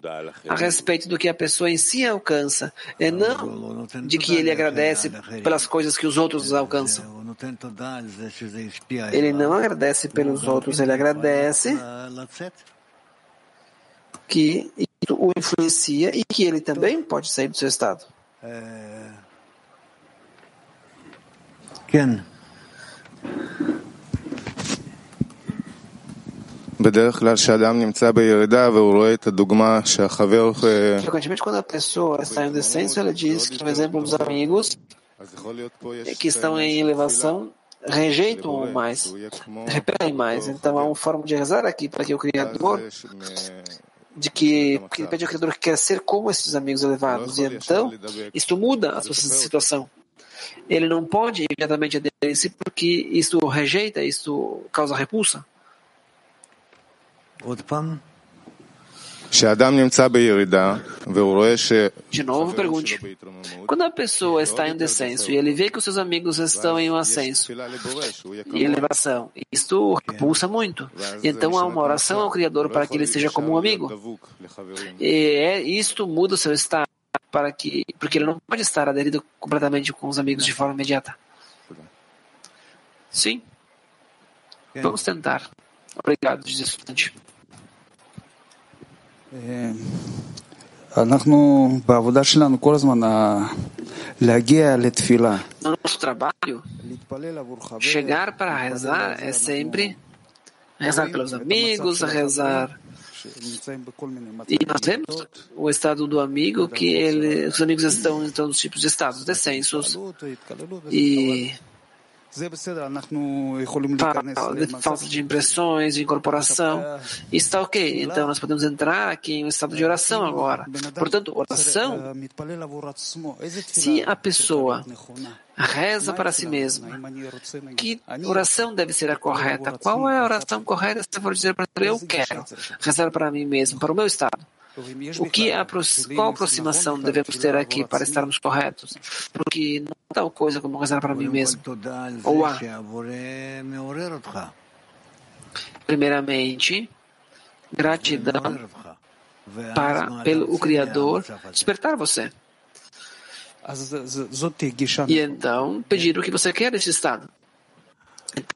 a respeito do que a pessoa em si alcança, e não de que ele agradece pelas coisas que os outros alcançam. Ele não agradece pelos outros, ele agradece que isso o influencia e que ele também pode sair do seu estado. Frequentemente quando a pessoa está em descenso, ela diz que, por exemplo, os amigos que estão em elevação rejeitam mais, repelem mais. Então há uma forma de rezar aqui para que o Criador de que, que ele pede ao Criador que quer ser como esses amigos elevados. E então, isto muda a sua situação ele não pode imediatamente aderir-se porque isto rejeita, isto causa repulsa. De novo, pergunte. Quando a pessoa está em descenso e ele vê que os seus amigos estão em um ascenso e elevação, isto repulsa muito. E então há uma oração ao Criador para que ele seja como um amigo. E é, isto muda o seu estado para que, porque ele não pode estar aderido completamente com os amigos de forma imediata. Sim. Vamos tentar. Obrigado, diz estudante. אנחנו בעבודה שלנו כל הזמן להגיע לתפילה. No nosso trabalho, chegar para rezar é sempre rezar pelos amigos, rezar e nós vemos o estado do amigo que ele, os amigos estão em todos os tipos de estados, descensos. e falta de impressões, de incorporação. Está ok. Então nós podemos entrar aqui em um estado de oração agora. Portanto, oração, se a pessoa reza para si mesma, que oração deve ser a correta? Qual é a oração correta se for dizer para eu quero rezar para mim mesmo, para o meu estado? O que é qual aproximação devemos ter aqui para estarmos corretos? Porque não é tal coisa como rezar para mim mesmo. Ou há. Primeiramente, gratidão para pelo o Criador despertar você. E então pedir o que você quer nesse estado.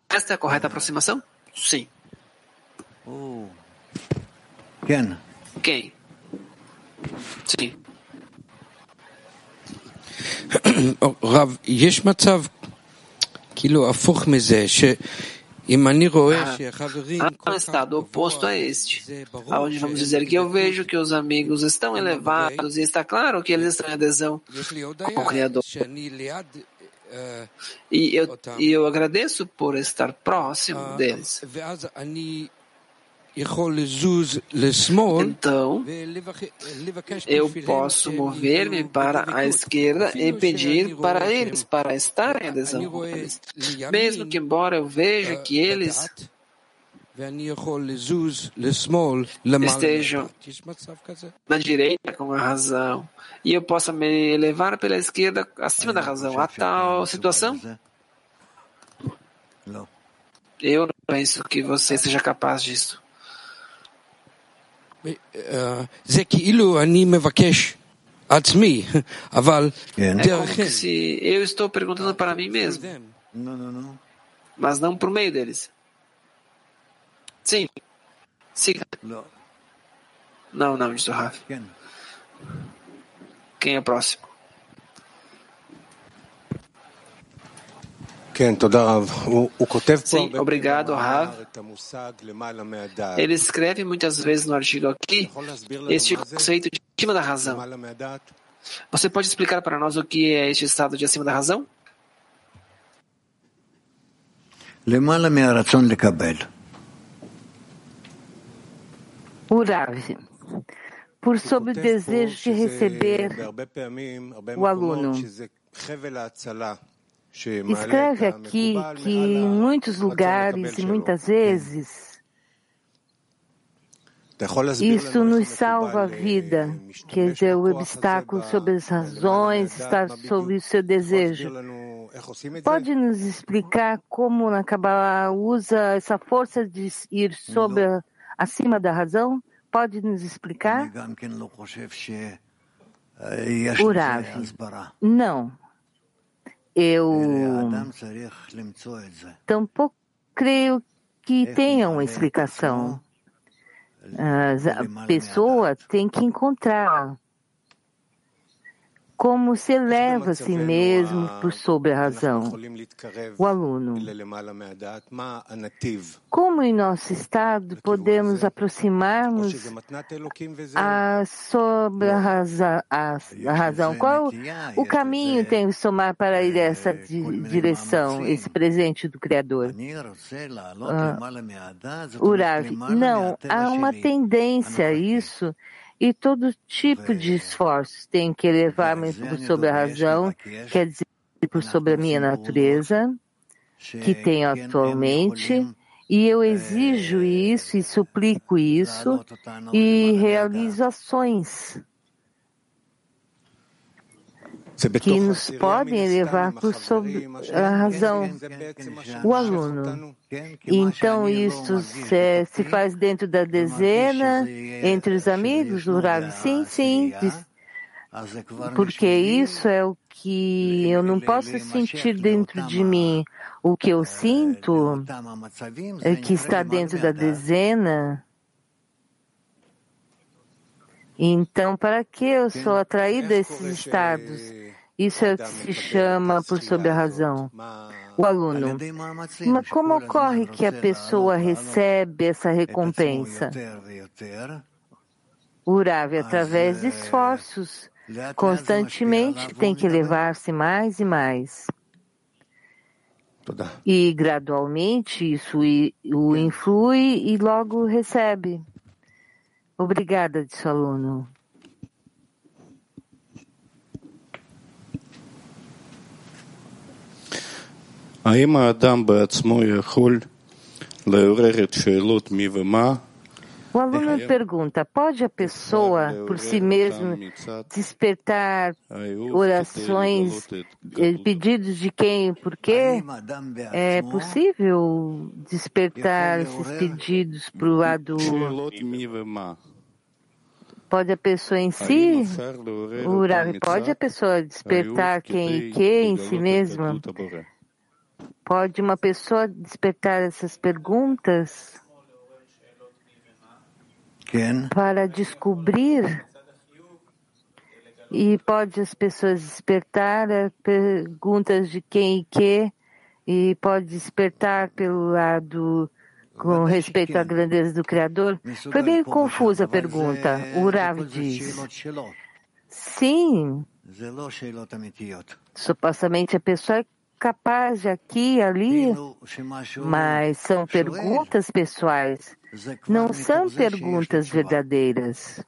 Esta é a correta aproximação? Sim. Quem? sim. רב, יש מצב כאילו הפוך מזה, שאם אני רואה שהחברים... Há um estado oposto a este, onde vamos dizer que eu vejo que os amigos estão elevados e está claro que eles estão em adesão com o Criador. E eu, e eu agradeço por estar próximo deles. Então, eu posso mover-me para a esquerda e pedir para eles, para estar em adesão. Mesmo que, embora eu veja que eles estejam na direita com a razão e eu possa me elevar pela esquerda acima da razão. Há tal situação? Eu não penso que você seja capaz disso. É como que se eu estou perguntando para mim mesmo, mas não por meio deles. Sim. Siga. Não, não, disse o Rafa. Quem é o próximo? Sim, obrigado, Rav. Ele escreve muitas vezes no artigo aqui este conceito de acima da razão. Você pode explicar para nós o que é este estado de acima da razão? O Rav, por sobre o desejo de receber o aluno. Escreve aqui que em muitos lugares e muitas vezes isso nos salva a vida, quer dizer, o obstáculo sobre as razões está sobre o seu desejo. Pode nos explicar como na Kabbalah usa essa força de ir sobre acima da razão? Pode nos explicar? Urav. Não. Eu tampouco creio que tenha uma explicação. A pessoa tem que encontrar como se eleva a si mesmo por sobre a razão. O aluno. Como em nosso estado podemos aproximar-nos a sobre a razão, a, a razão? Qual o caminho tem que tomar para ir essa direção, esse presente do Criador? Uh, Urav, não, há uma tendência a isso e todo tipo de esforços. Tem que elevar-me por sobre a razão, quer dizer, por sobre a minha natureza, que tenho atualmente, e eu exijo isso e suplico isso e realizo ações que nos podem elevar por sobre a razão, o aluno. Então, isto se, se faz dentro da dezena, entre os amigos do Rav? Sim, sim, porque isso é o que eu não posso sentir dentro de mim. O que eu sinto é que está dentro da dezena. Então, para que eu sou atraído a esses estados? Isso é o que se chama por sobre a razão. O aluno. Mas como ocorre que a pessoa recebe essa recompensa? O Rav, através de esforços, constantemente tem que elevar-se mais e mais. E gradualmente isso o influi e logo recebe. Obrigada, disse o aluno. האם האדם בעצמו יכול לעורר את שאלות מי ומה o aluno pergunta: pode a pessoa, por si mesma, despertar orações, pedidos de quem e por quê? É possível despertar esses pedidos para o lado. Pode a pessoa em si? Pode a pessoa despertar quem e que em si mesma? Pode uma pessoa despertar essas perguntas? para descobrir e pode as pessoas despertar perguntas de quem e que e pode despertar pelo lado com respeito à grandeza do Criador? Foi bem confusa a pergunta. O Rav diz. Sim. Supostamente a pessoa é capaz de aqui e ali, mas são perguntas pessoais, não são perguntas verdadeiras.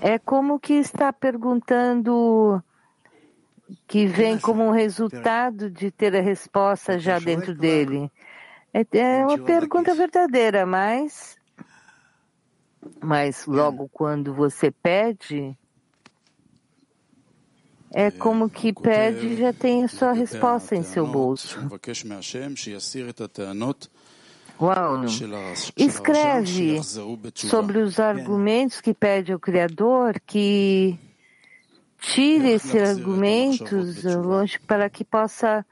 É como que está perguntando que vem como um resultado de ter a resposta já dentro dele. É, é uma pergunta verdadeira, mas, mas logo quando você pede, é como que pede e já tem a sua resposta em seu bolso. Uau, escreve sobre os argumentos que pede ao Criador que tire esses argumentos longe para que possa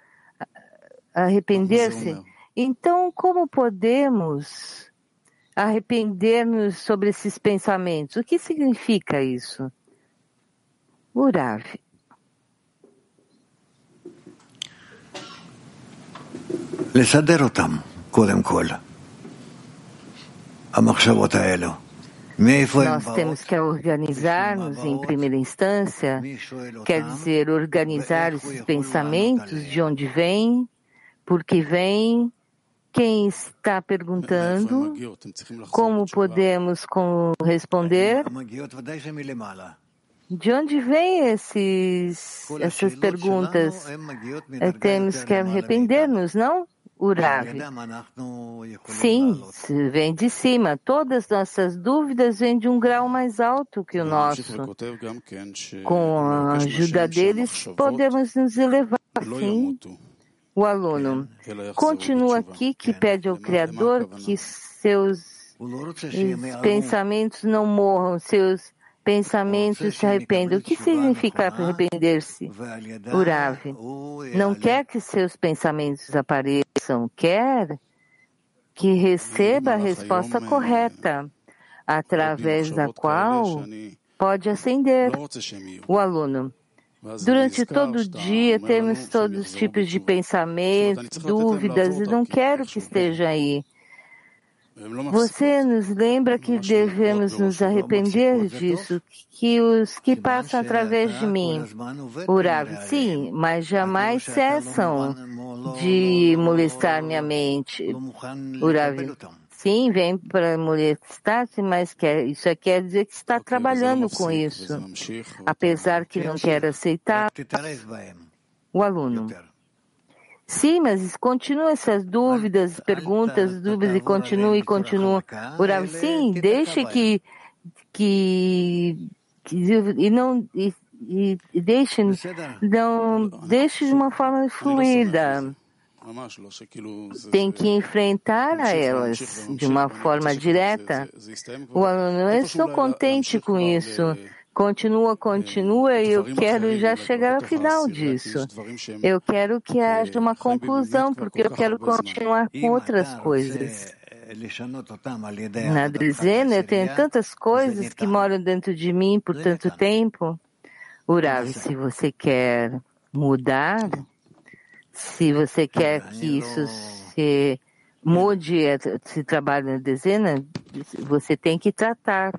arrepender-se. Então, como podemos arrepender-nos sobre esses pensamentos? O que significa isso? Urav. לסדר אותם, קודם כל. המחשבות האלו. Nós temos que organizar-nos em primeira instância, quer dizer, organizar esses pensamentos, de onde vem, por que vem, quem está perguntando, como podemos responder. De onde vêm esses, essas perguntas? Temos que arrepender-nos, não? Urav. Sim, vem de cima. Todas nossas dúvidas vêm de um grau mais alto que o nosso. Com a ajuda deles, podemos nos elevar. Sim. O aluno continua aqui que pede ao Criador que seus pensamentos não morram, seus pensamentos se arrependam. O que significa arrepender-se? Urav não quer que seus pensamentos apareçam, quer que receba a resposta correta, através da qual pode acender o aluno. Durante todo o dia temos todos os tipos de pensamentos, dúvidas, e não quero que esteja aí. Você nos lembra que devemos nos arrepender disso, que os que passam através de mim, Urav, sim, mas jamais cessam de molestar minha mente. Urav, sim, vem para molestar-se, mas quer, isso quer dizer que está trabalhando com isso, apesar que não quer aceitar. O aluno. Sim, mas continua essas dúvidas, perguntas, dúvidas e continua e continua. Sim, deixe que, que, que e não e, e, e deixe não deixe de uma forma fluida. Tem que enfrentar a elas de uma forma direta. O aluno, eu estou contente com isso. Continua, continua e eu quero já chegar ao final disso. Eu quero que haja uma conclusão, porque eu quero continuar com outras coisas. Na dezena, eu tenho tantas coisas que moram dentro de mim por tanto tempo. Urav, se você quer mudar, se você quer que isso se mude, se trabalhe na dezena, você tem que tratar.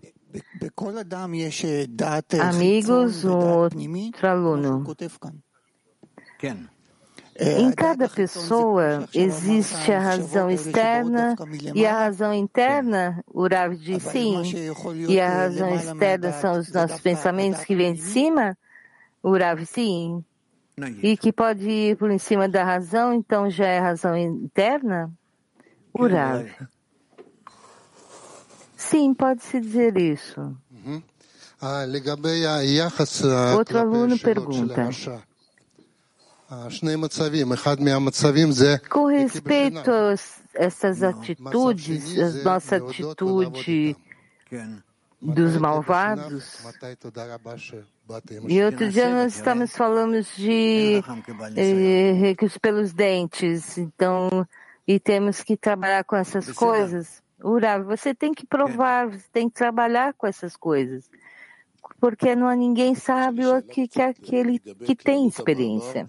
Amigos, um outro aluno. Em cada pessoa existe a razão externa e a razão interna, o Rav diz sim, e a razão externa são os nossos pensamentos que vêm de cima, o Rav sim, e que pode ir por em cima da razão, então já é razão interna, o Rav. Sim, pode-se dizer isso. Outro aluno pergunta. Com respeito a essas atitudes, a nossa atitude dos malvados, e outro dia nós estamos falando de eh, pelos dentes, então, e temos que trabalhar com essas coisas. Urav, você tem que provar, você tem que trabalhar com essas coisas. Porque não ninguém sabe o que, que é aquele que tem experiência.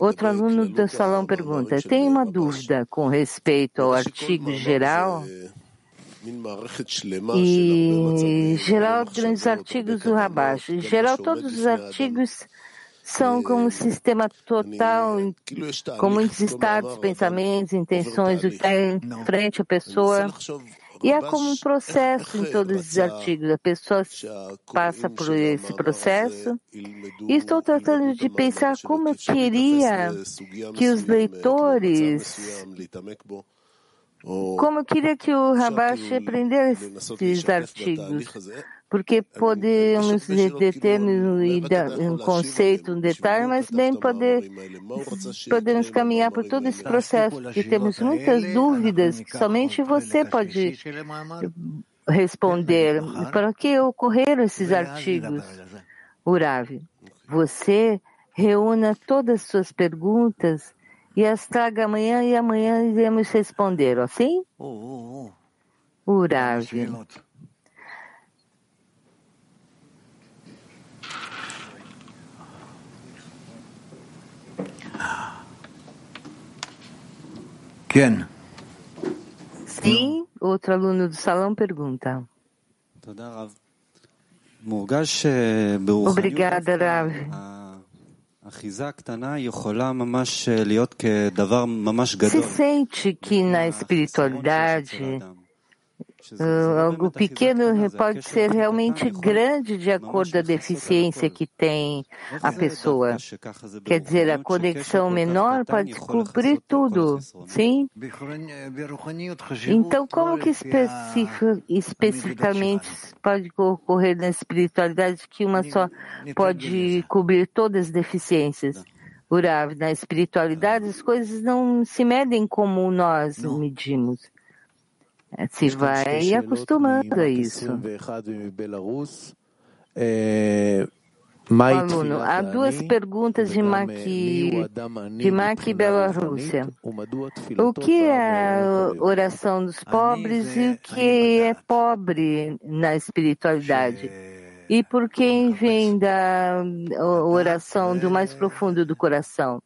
Outro aluno do salão pergunta: tem uma dúvida com respeito ao artigo geral? E geral dos artigos do Rabash. Em geral, todos os artigos são como um sistema total, com muitos estados, pensamentos, intenções, o que está em frente à pessoa. E é como um processo em todos esses artigos. A pessoa passa por esse processo. E estou tratando de pensar como eu queria que os leitores como eu queria que o Rabash aprendesse esses artigos, porque podemos deter um conceito, um detalhe, mas bem poder, podemos caminhar por todo esse processo, porque temos muitas dúvidas que somente você pode responder. Para que ocorreram esses artigos, Urav? Você reúna todas as suas perguntas e as traga amanhã e amanhã iremos responder, assim? Urav. Ken. Sim, outro aluno do salão pergunta. Obrigada, Rav. Se sente que na espiritualidade algo pequeno pode ser realmente grande de acordo com a deficiência que tem a pessoa. Quer dizer, a conexão menor pode cobrir tudo, sim? Então, como que especific, especificamente pode ocorrer na espiritualidade que uma só pode cobrir todas as deficiências? Urav, na espiritualidade as coisas não se medem como nós medimos. É, se vai acostumando a isso. O aluno, há duas perguntas de Maqui, de Maqui Bielorrússia. O que é a oração dos pobres e o que é pobre na espiritualidade? E por quem vem da oração do mais profundo do coração?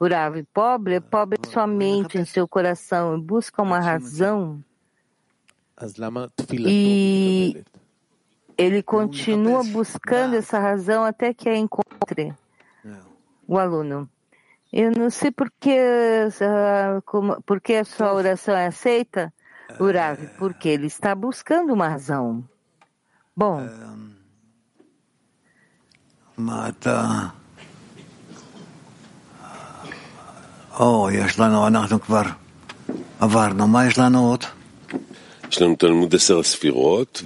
O Rav pobre é pobre somente em seu coração e busca uma razão e ele continua buscando essa razão até que a encontre. O aluno. Eu não sei por que, como, por que a sua oração é aceita, Urav, porque ele está buscando uma razão. Bom. Mata. Oh, יש לנו, אנחנו כבר עברנו, מה יש לנו עוד? יש לנו תלמוד עשר הספירות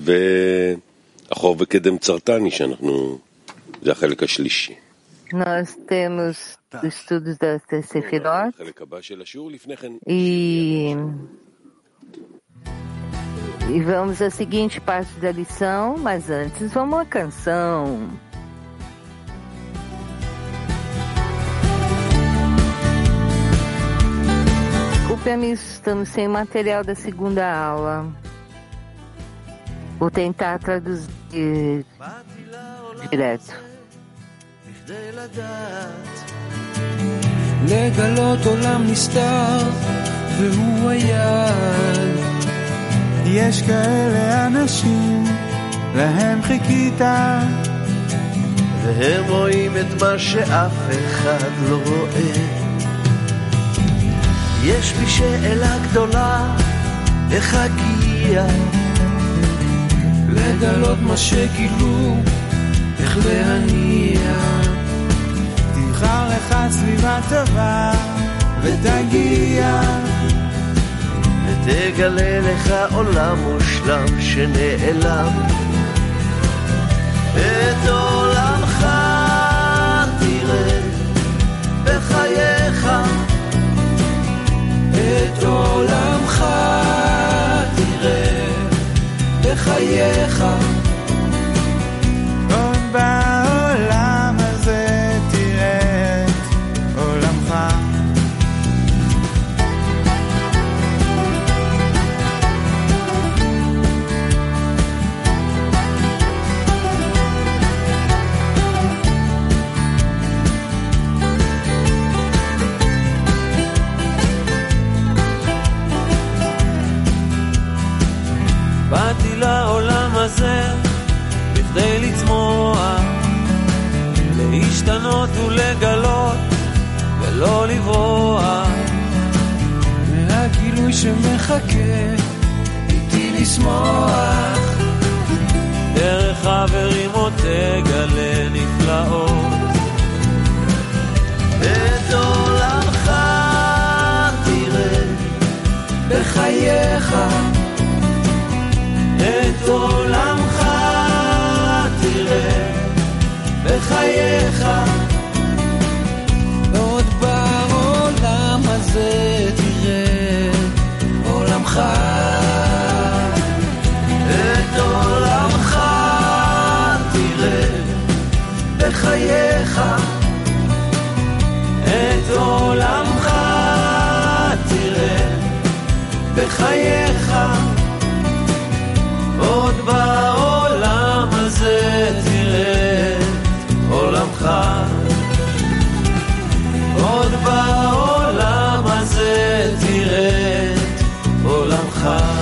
ואחור וקדם צרטני שאנחנו, זה החלק השלישי. Nós temos estudos das Sefirot e, e vamos à seguinte parte da lição, mas antes vamos à canção. Desculpe-me, estamos sem material da segunda aula. Vou tentar traduzir direto. לגלות עולם נסתר והוא היד. יש כאלה אנשים, להם חיכית. והם רואים את מה שאף אחד לא רואה. יש בי שאלה גדולה, איך אגיע? לגלות מה שגילו, איך להניע. תבחר לך סביבה טובה, ותגיע. ותגלה לך עולם מושלם שנעלם. את עולמך תראה בחייך. הזה בכדי לצמוח, להשתנות ולגלות ולא לברוח. מהגילוי שמחכה איתי לשמוח. דרך חברים עוד תגלה נפלאות. את עולמך תראה בחייך. את עולמך תראה בחייך. עוד בעולם הזה תראה עולמך. את עולמך תראה בחייך. את עולמך תראה בחייך. heart.